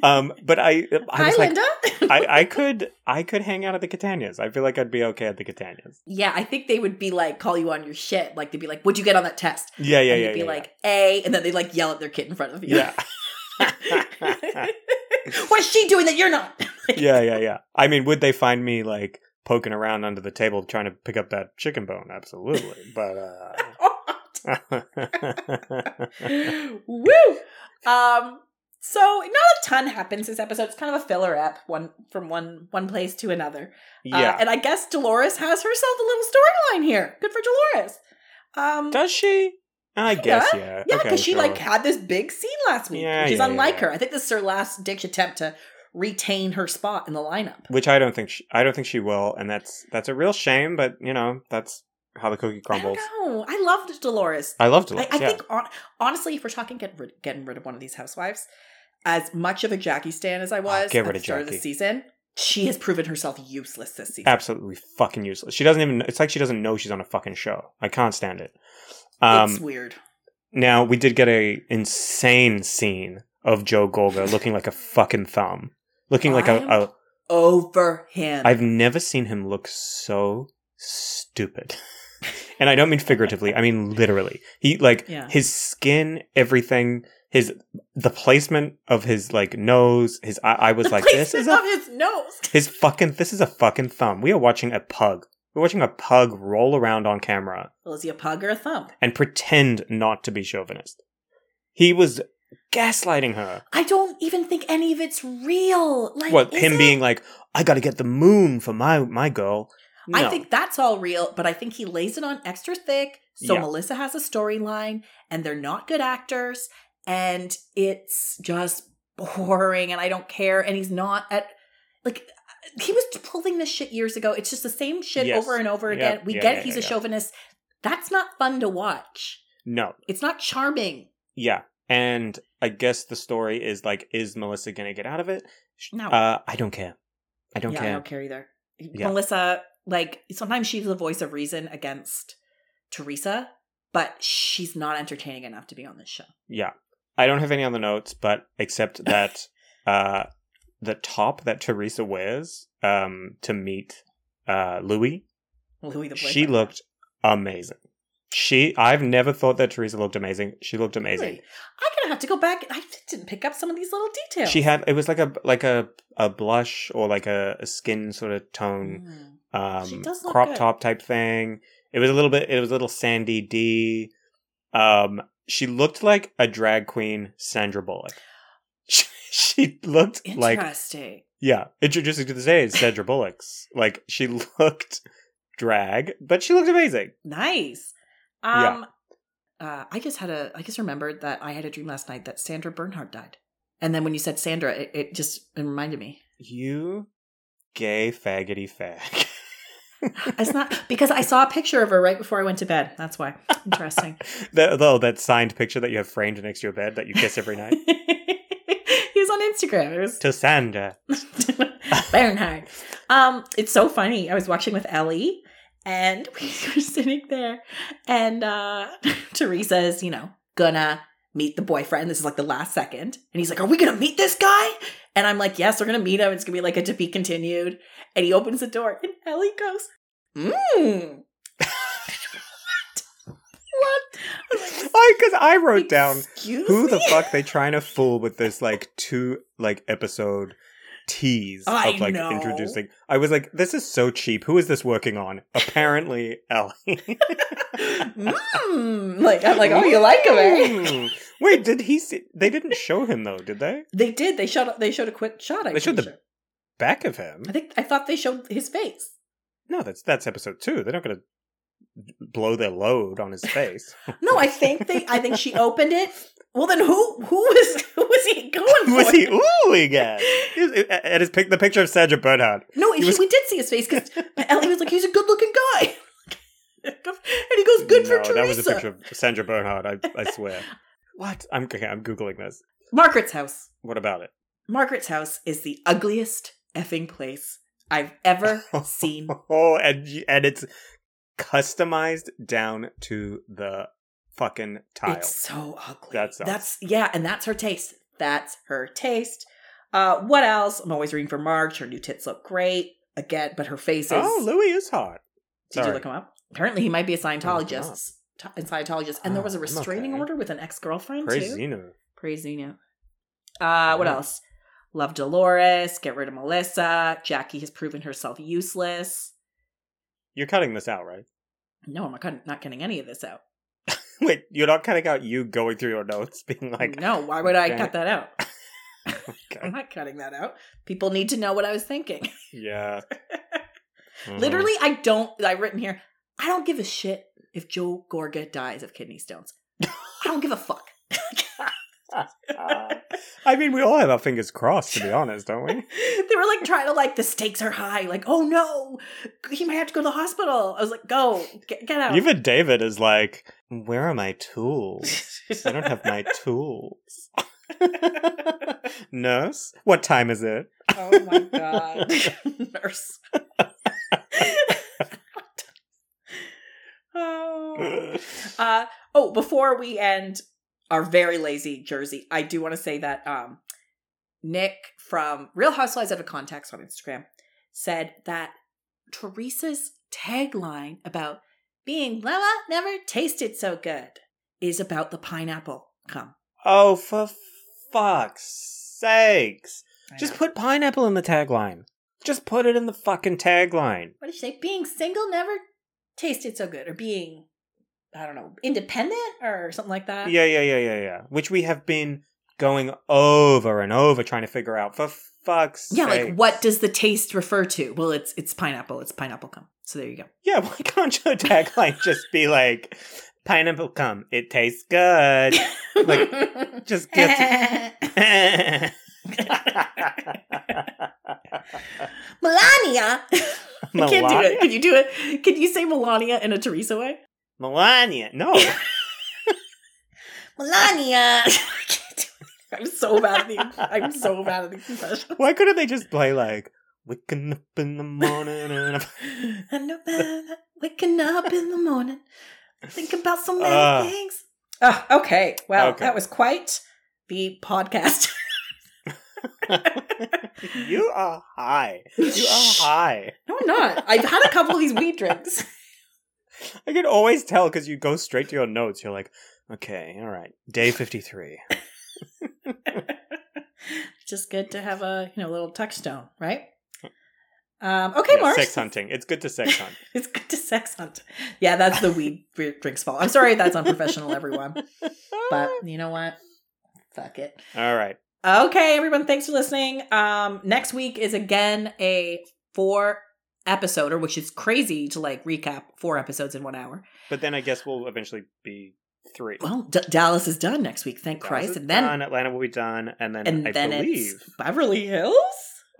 Speaker 2: Um, but I, I
Speaker 1: Hi,
Speaker 2: was like,
Speaker 1: Linda.
Speaker 2: I, I could, I could hang out at the Catanias. I feel like I'd be okay at the Catanias.
Speaker 1: yeah, I think they would be like, call you on your shit. Like, they'd be like, what'd you get on that test?
Speaker 2: Yeah, yeah,
Speaker 1: and
Speaker 2: yeah.
Speaker 1: you'd be
Speaker 2: yeah,
Speaker 1: like, A, and then they'd like yell at their kid in front of you.
Speaker 2: yeah.
Speaker 1: what is she doing that you're not?
Speaker 2: yeah, yeah, yeah. I mean, would they find me like poking around under the table trying to pick up that chicken bone? Absolutely, but. uh
Speaker 1: Woo! Um, so not a ton happens this episode. It's kind of a filler ep, one from one one place to another. Uh,
Speaker 2: yeah.
Speaker 1: and I guess Dolores has herself a little storyline here. Good for Dolores. Um,
Speaker 2: Does she? I guess yeah.
Speaker 1: yeah,
Speaker 2: Okay,
Speaker 1: because she
Speaker 2: sure.
Speaker 1: like had this big scene last week,
Speaker 2: Yeah,
Speaker 1: which is
Speaker 2: yeah,
Speaker 1: unlike her. I think this is her last ditch attempt to retain her spot in the lineup.
Speaker 2: which I don't think she, I don't think she will, and that's that's a real shame. But you know, that's how the cookie
Speaker 1: I don't
Speaker 2: crumbles.
Speaker 1: know. I loved Dolores.
Speaker 2: I loved
Speaker 1: I. I
Speaker 2: yeah.
Speaker 1: think hon- honestly, if we're talking getting rid, getting rid of one of these housewives, as much of a Jackie stan as I was
Speaker 2: Oh, get
Speaker 1: at
Speaker 2: rid
Speaker 1: the
Speaker 2: of
Speaker 1: start of the season, she has proven herself useless this season.
Speaker 2: absolutely fucking useless. She doesn't even. It's like she doesn't know she's on a fucking show. I can't stand it. Um,
Speaker 1: it's weird.
Speaker 2: now we did get a insane scene of Joe Gorga looking like a fucking thumb, looking like a, a.
Speaker 1: Over him.
Speaker 2: I've never seen him look so stupid. And I don't mean figuratively, I mean literally. He like
Speaker 1: Yeah.
Speaker 2: his skin, everything, his the placement of his like nose, his I, I was
Speaker 1: the
Speaker 2: like this is a
Speaker 1: of his nose.
Speaker 2: his fucking this is a fucking thumb. We are watching a pug. We're watching a pug roll around on camera
Speaker 1: Well, is he a pug or a thumb?
Speaker 2: and pretend not to be chauvinist. He was gaslighting her.
Speaker 1: I don't even think any of it's real. Like
Speaker 2: What him
Speaker 1: it?
Speaker 2: being like, I got to get the moon for my my girl. No.
Speaker 1: I think that's all real, but I think he lays it on extra thick. So
Speaker 2: Yeah.
Speaker 1: Melissa has a storyline, and they're not good actors, and it's just boring, and I don't care. And he's not at like he was pulling this shit years ago. It's just the same shit
Speaker 2: Yes.
Speaker 1: over and over again. We
Speaker 2: yeah,
Speaker 1: get
Speaker 2: yeah,
Speaker 1: he's a chauvinist. That's not fun to watch.
Speaker 2: no.
Speaker 1: It's not charming.
Speaker 2: Yeah. And I guess the story is like, is Melissa going to get out of it?
Speaker 1: No.
Speaker 2: Uh, I don't care. I don't
Speaker 1: yeah,
Speaker 2: care.
Speaker 1: I don't care either.
Speaker 2: Yeah.
Speaker 1: Melissa, like sometimes she's the voice of reason against Teresa, but she's not entertaining enough to be on this show.
Speaker 2: Yeah. I don't have any other notes, but except that uh, the top that Teresa wears um, to meet uh, Louis,
Speaker 1: Louis the
Speaker 2: she looked amazing. She, I've never thought that Teresa looked amazing. She looked amazing.
Speaker 1: Really? I'm gonna have to go back. I didn't pick up some of these little details.
Speaker 2: She had it was like a like a a blush or like a, a skin sort of tone
Speaker 1: Mm. She
Speaker 2: um crop
Speaker 1: good.
Speaker 2: top type thing. It was a little bit it was a little Sandy D. Um she looked like a drag queen Sandra Bullock. She, she looked like
Speaker 1: Interesting.
Speaker 2: yeah, introducing to the stage Sandra Bullock's. Like she looked drag, but she looked amazing.
Speaker 1: nice.
Speaker 2: Yeah.
Speaker 1: Um, uh, I just had a. I just remembered that I had a dream last night that Sandra Bernhard died, and then when you said Sandra, it, it just it reminded me.
Speaker 2: You gay faggoty fag.
Speaker 1: It's not because I saw a picture of her right before I went to bed. That's why. Interesting.
Speaker 2: that, though that signed picture that you have framed next to your bed that you kiss every night.
Speaker 1: he was on Instagram. It was
Speaker 2: to Sandra.
Speaker 1: Bernhard. Um, it's so funny. I was watching with Ellie, and we were sitting there, and uh, Teresa's, you know, gonna meet the boyfriend. This is like the last second, and he's like, "Are we gonna meet this guy?" And I'm like, "Yes, we're gonna meet him. It's gonna be like a to be continued." And he opens the door, and Ellie goes, "Mmm." what?
Speaker 2: Because I wrote down who
Speaker 1: me?
Speaker 2: the fuck they trying to fool with this like two like episode tease
Speaker 1: I
Speaker 2: of like
Speaker 1: know.
Speaker 2: introducing. I was like, this is so cheap. Who is this working on? Apparently, Ellie.
Speaker 1: Mmm. Like I'm like, oh, you like him, eh?
Speaker 2: Mm. Wait, did he? See- they didn't show him though, did they?
Speaker 1: They did. They showed. They showed a quick shot. I'm
Speaker 2: They showed the-
Speaker 1: sure.
Speaker 2: Back of him?
Speaker 1: I think. I thought they showed his face.
Speaker 2: No, that's that's episode two. They're not going to blow their load on his face.
Speaker 1: No, I think they. I think she opened it. Well, then who? Who was? Who was he going for?
Speaker 2: Who was he ooh again? He was- At his pic, the picture of Sandra Bernhard.
Speaker 1: No,
Speaker 2: He
Speaker 1: he
Speaker 2: was-
Speaker 1: we did see his face because Ellie was like, "He's a good-looking guy," and he goes, "Good for
Speaker 2: no,
Speaker 1: Teresa."
Speaker 2: that was a picture of Sandra Bernhard. I, I swear. what? I'm okay, I'm googling this.
Speaker 1: Margaret's house.
Speaker 2: What about it?
Speaker 1: Margaret's house is the ugliest effing place I've ever seen.
Speaker 2: Oh, and and it's customized down to the fucking tile.
Speaker 1: It's so ugly.
Speaker 2: That's.
Speaker 1: That's yeah, and that's her taste. That's her taste. Uh, what else? I'm always reading for March. Her new tits look great again, but her face is.
Speaker 2: Oh, Louis is hot.
Speaker 1: Did you look him up? Apparently, he might be a. Scientologist. T- a Scientologist, and there was a
Speaker 2: Oh,
Speaker 1: restraining
Speaker 2: okay.
Speaker 1: order with an ex girlfriend too.
Speaker 2: Crazy. Xena.
Speaker 1: Crazy, yeah. Uh, what
Speaker 2: Yeah.
Speaker 1: else? Love Dolores. Get rid of Melissa. Jackie has proven herself useless.
Speaker 2: You're cutting this out, right?
Speaker 1: No, I'm not, cutting- not getting any of this out.
Speaker 2: Wait, you're not cutting out you going through your notes, being like,
Speaker 1: no, why would I cut that out? I'm not cutting that out. People need to know what I was thinking.
Speaker 2: yeah. Mhm.
Speaker 1: Literally, I don't. I've written here. I don't give a shit if Joe Gorga dies of kidney stones. I don't give a fuck.
Speaker 2: I mean, we all have our fingers crossed, to be honest, don't we?
Speaker 1: they were like trying to like the stakes are high. Like, oh no, he might have to go to the hospital. I was like, go get, get out.
Speaker 2: Even David is like, "Where are my tools? I don't have my tools." Nurse, what time is it?
Speaker 1: oh my god, nurse. oh. Uh, oh, before we end our very lazy Jersey, I do want to say that um, Nick from Real Housewives Out of Context on Instagram said that Teresa's tagline about being never, never tasted so good is about the pineapple. Come.
Speaker 2: Oh, for fuck's sakes! Just put pineapple in the tagline. Just put it in the fucking tagline.
Speaker 1: what did you say? Being single never tasted so good, or being, I don't know, independent or something like that.
Speaker 2: Yeah, yeah, yeah, yeah, yeah. Which we have been going over and over trying to figure out for fuck's
Speaker 1: Yeah,
Speaker 2: sake.
Speaker 1: like what does the taste refer to? Well, it's it's pineapple. It's pineapple cum. So there you go.
Speaker 2: Yeah, why can't your tagline just be like pineapple cum? It tastes good. Like, just get
Speaker 1: Milania. I can't do it. Can you do it? Can you say Milania in a Teresa way?
Speaker 2: Milania. No.
Speaker 1: Milania. I can't do it. I'm so bad at the. I'm so bad at the confession.
Speaker 2: Why couldn't they just play like waking up in the morning and I'm
Speaker 1: uh, waking up in the morning, think about so many
Speaker 2: Ah.
Speaker 1: things. Ah, okay. Well,
Speaker 2: Okay.
Speaker 1: that was quite the podcast.
Speaker 2: You are high. You are high.
Speaker 1: No, I'm not. I've had a couple of these weed drinks.
Speaker 2: I can always tell because you go straight to your notes. You're like, okay, all right, day 53.
Speaker 1: Just good to have a you know little touchstone, right? Um, okay,
Speaker 2: Yeah,
Speaker 1: Mark.
Speaker 2: sex hunting. It's good to sex hunt.
Speaker 1: It's good to sex hunt. Yeah, that's the weed drinks fault. I'm sorry that's unprofessional, everyone. But you know what? Fuck it.
Speaker 2: all right.
Speaker 1: Okay, everyone, thanks for listening. Um, next week is again a four episoder, which is crazy to like recap four episodes in one hour.
Speaker 2: But then I guess we'll eventually be three.
Speaker 1: Well, D- Dallas is done next week, thank
Speaker 2: Dallas
Speaker 1: Christ. And then
Speaker 2: done, Atlanta will be done, and then
Speaker 1: and
Speaker 2: I
Speaker 1: then
Speaker 2: believe
Speaker 1: it's Beverly Hills.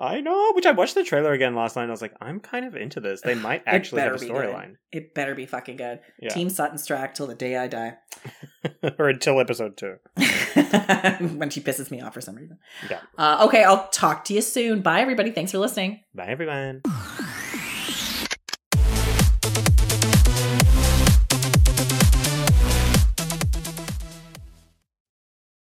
Speaker 2: I know. Which I watched the trailer again last night. and I was like, I'm kind of into this. They might actually have a
Speaker 1: better be good.
Speaker 2: storyline,
Speaker 1: It better be fucking good.
Speaker 2: Yeah.
Speaker 1: Team Sutton Stracke till the day I die.
Speaker 2: or until episode two.
Speaker 1: when she pisses me off for some reason.
Speaker 2: Yeah.
Speaker 1: Uh, okay, I'll talk to you soon. Bye, everybody. Thanks for listening.
Speaker 2: Bye, everyone.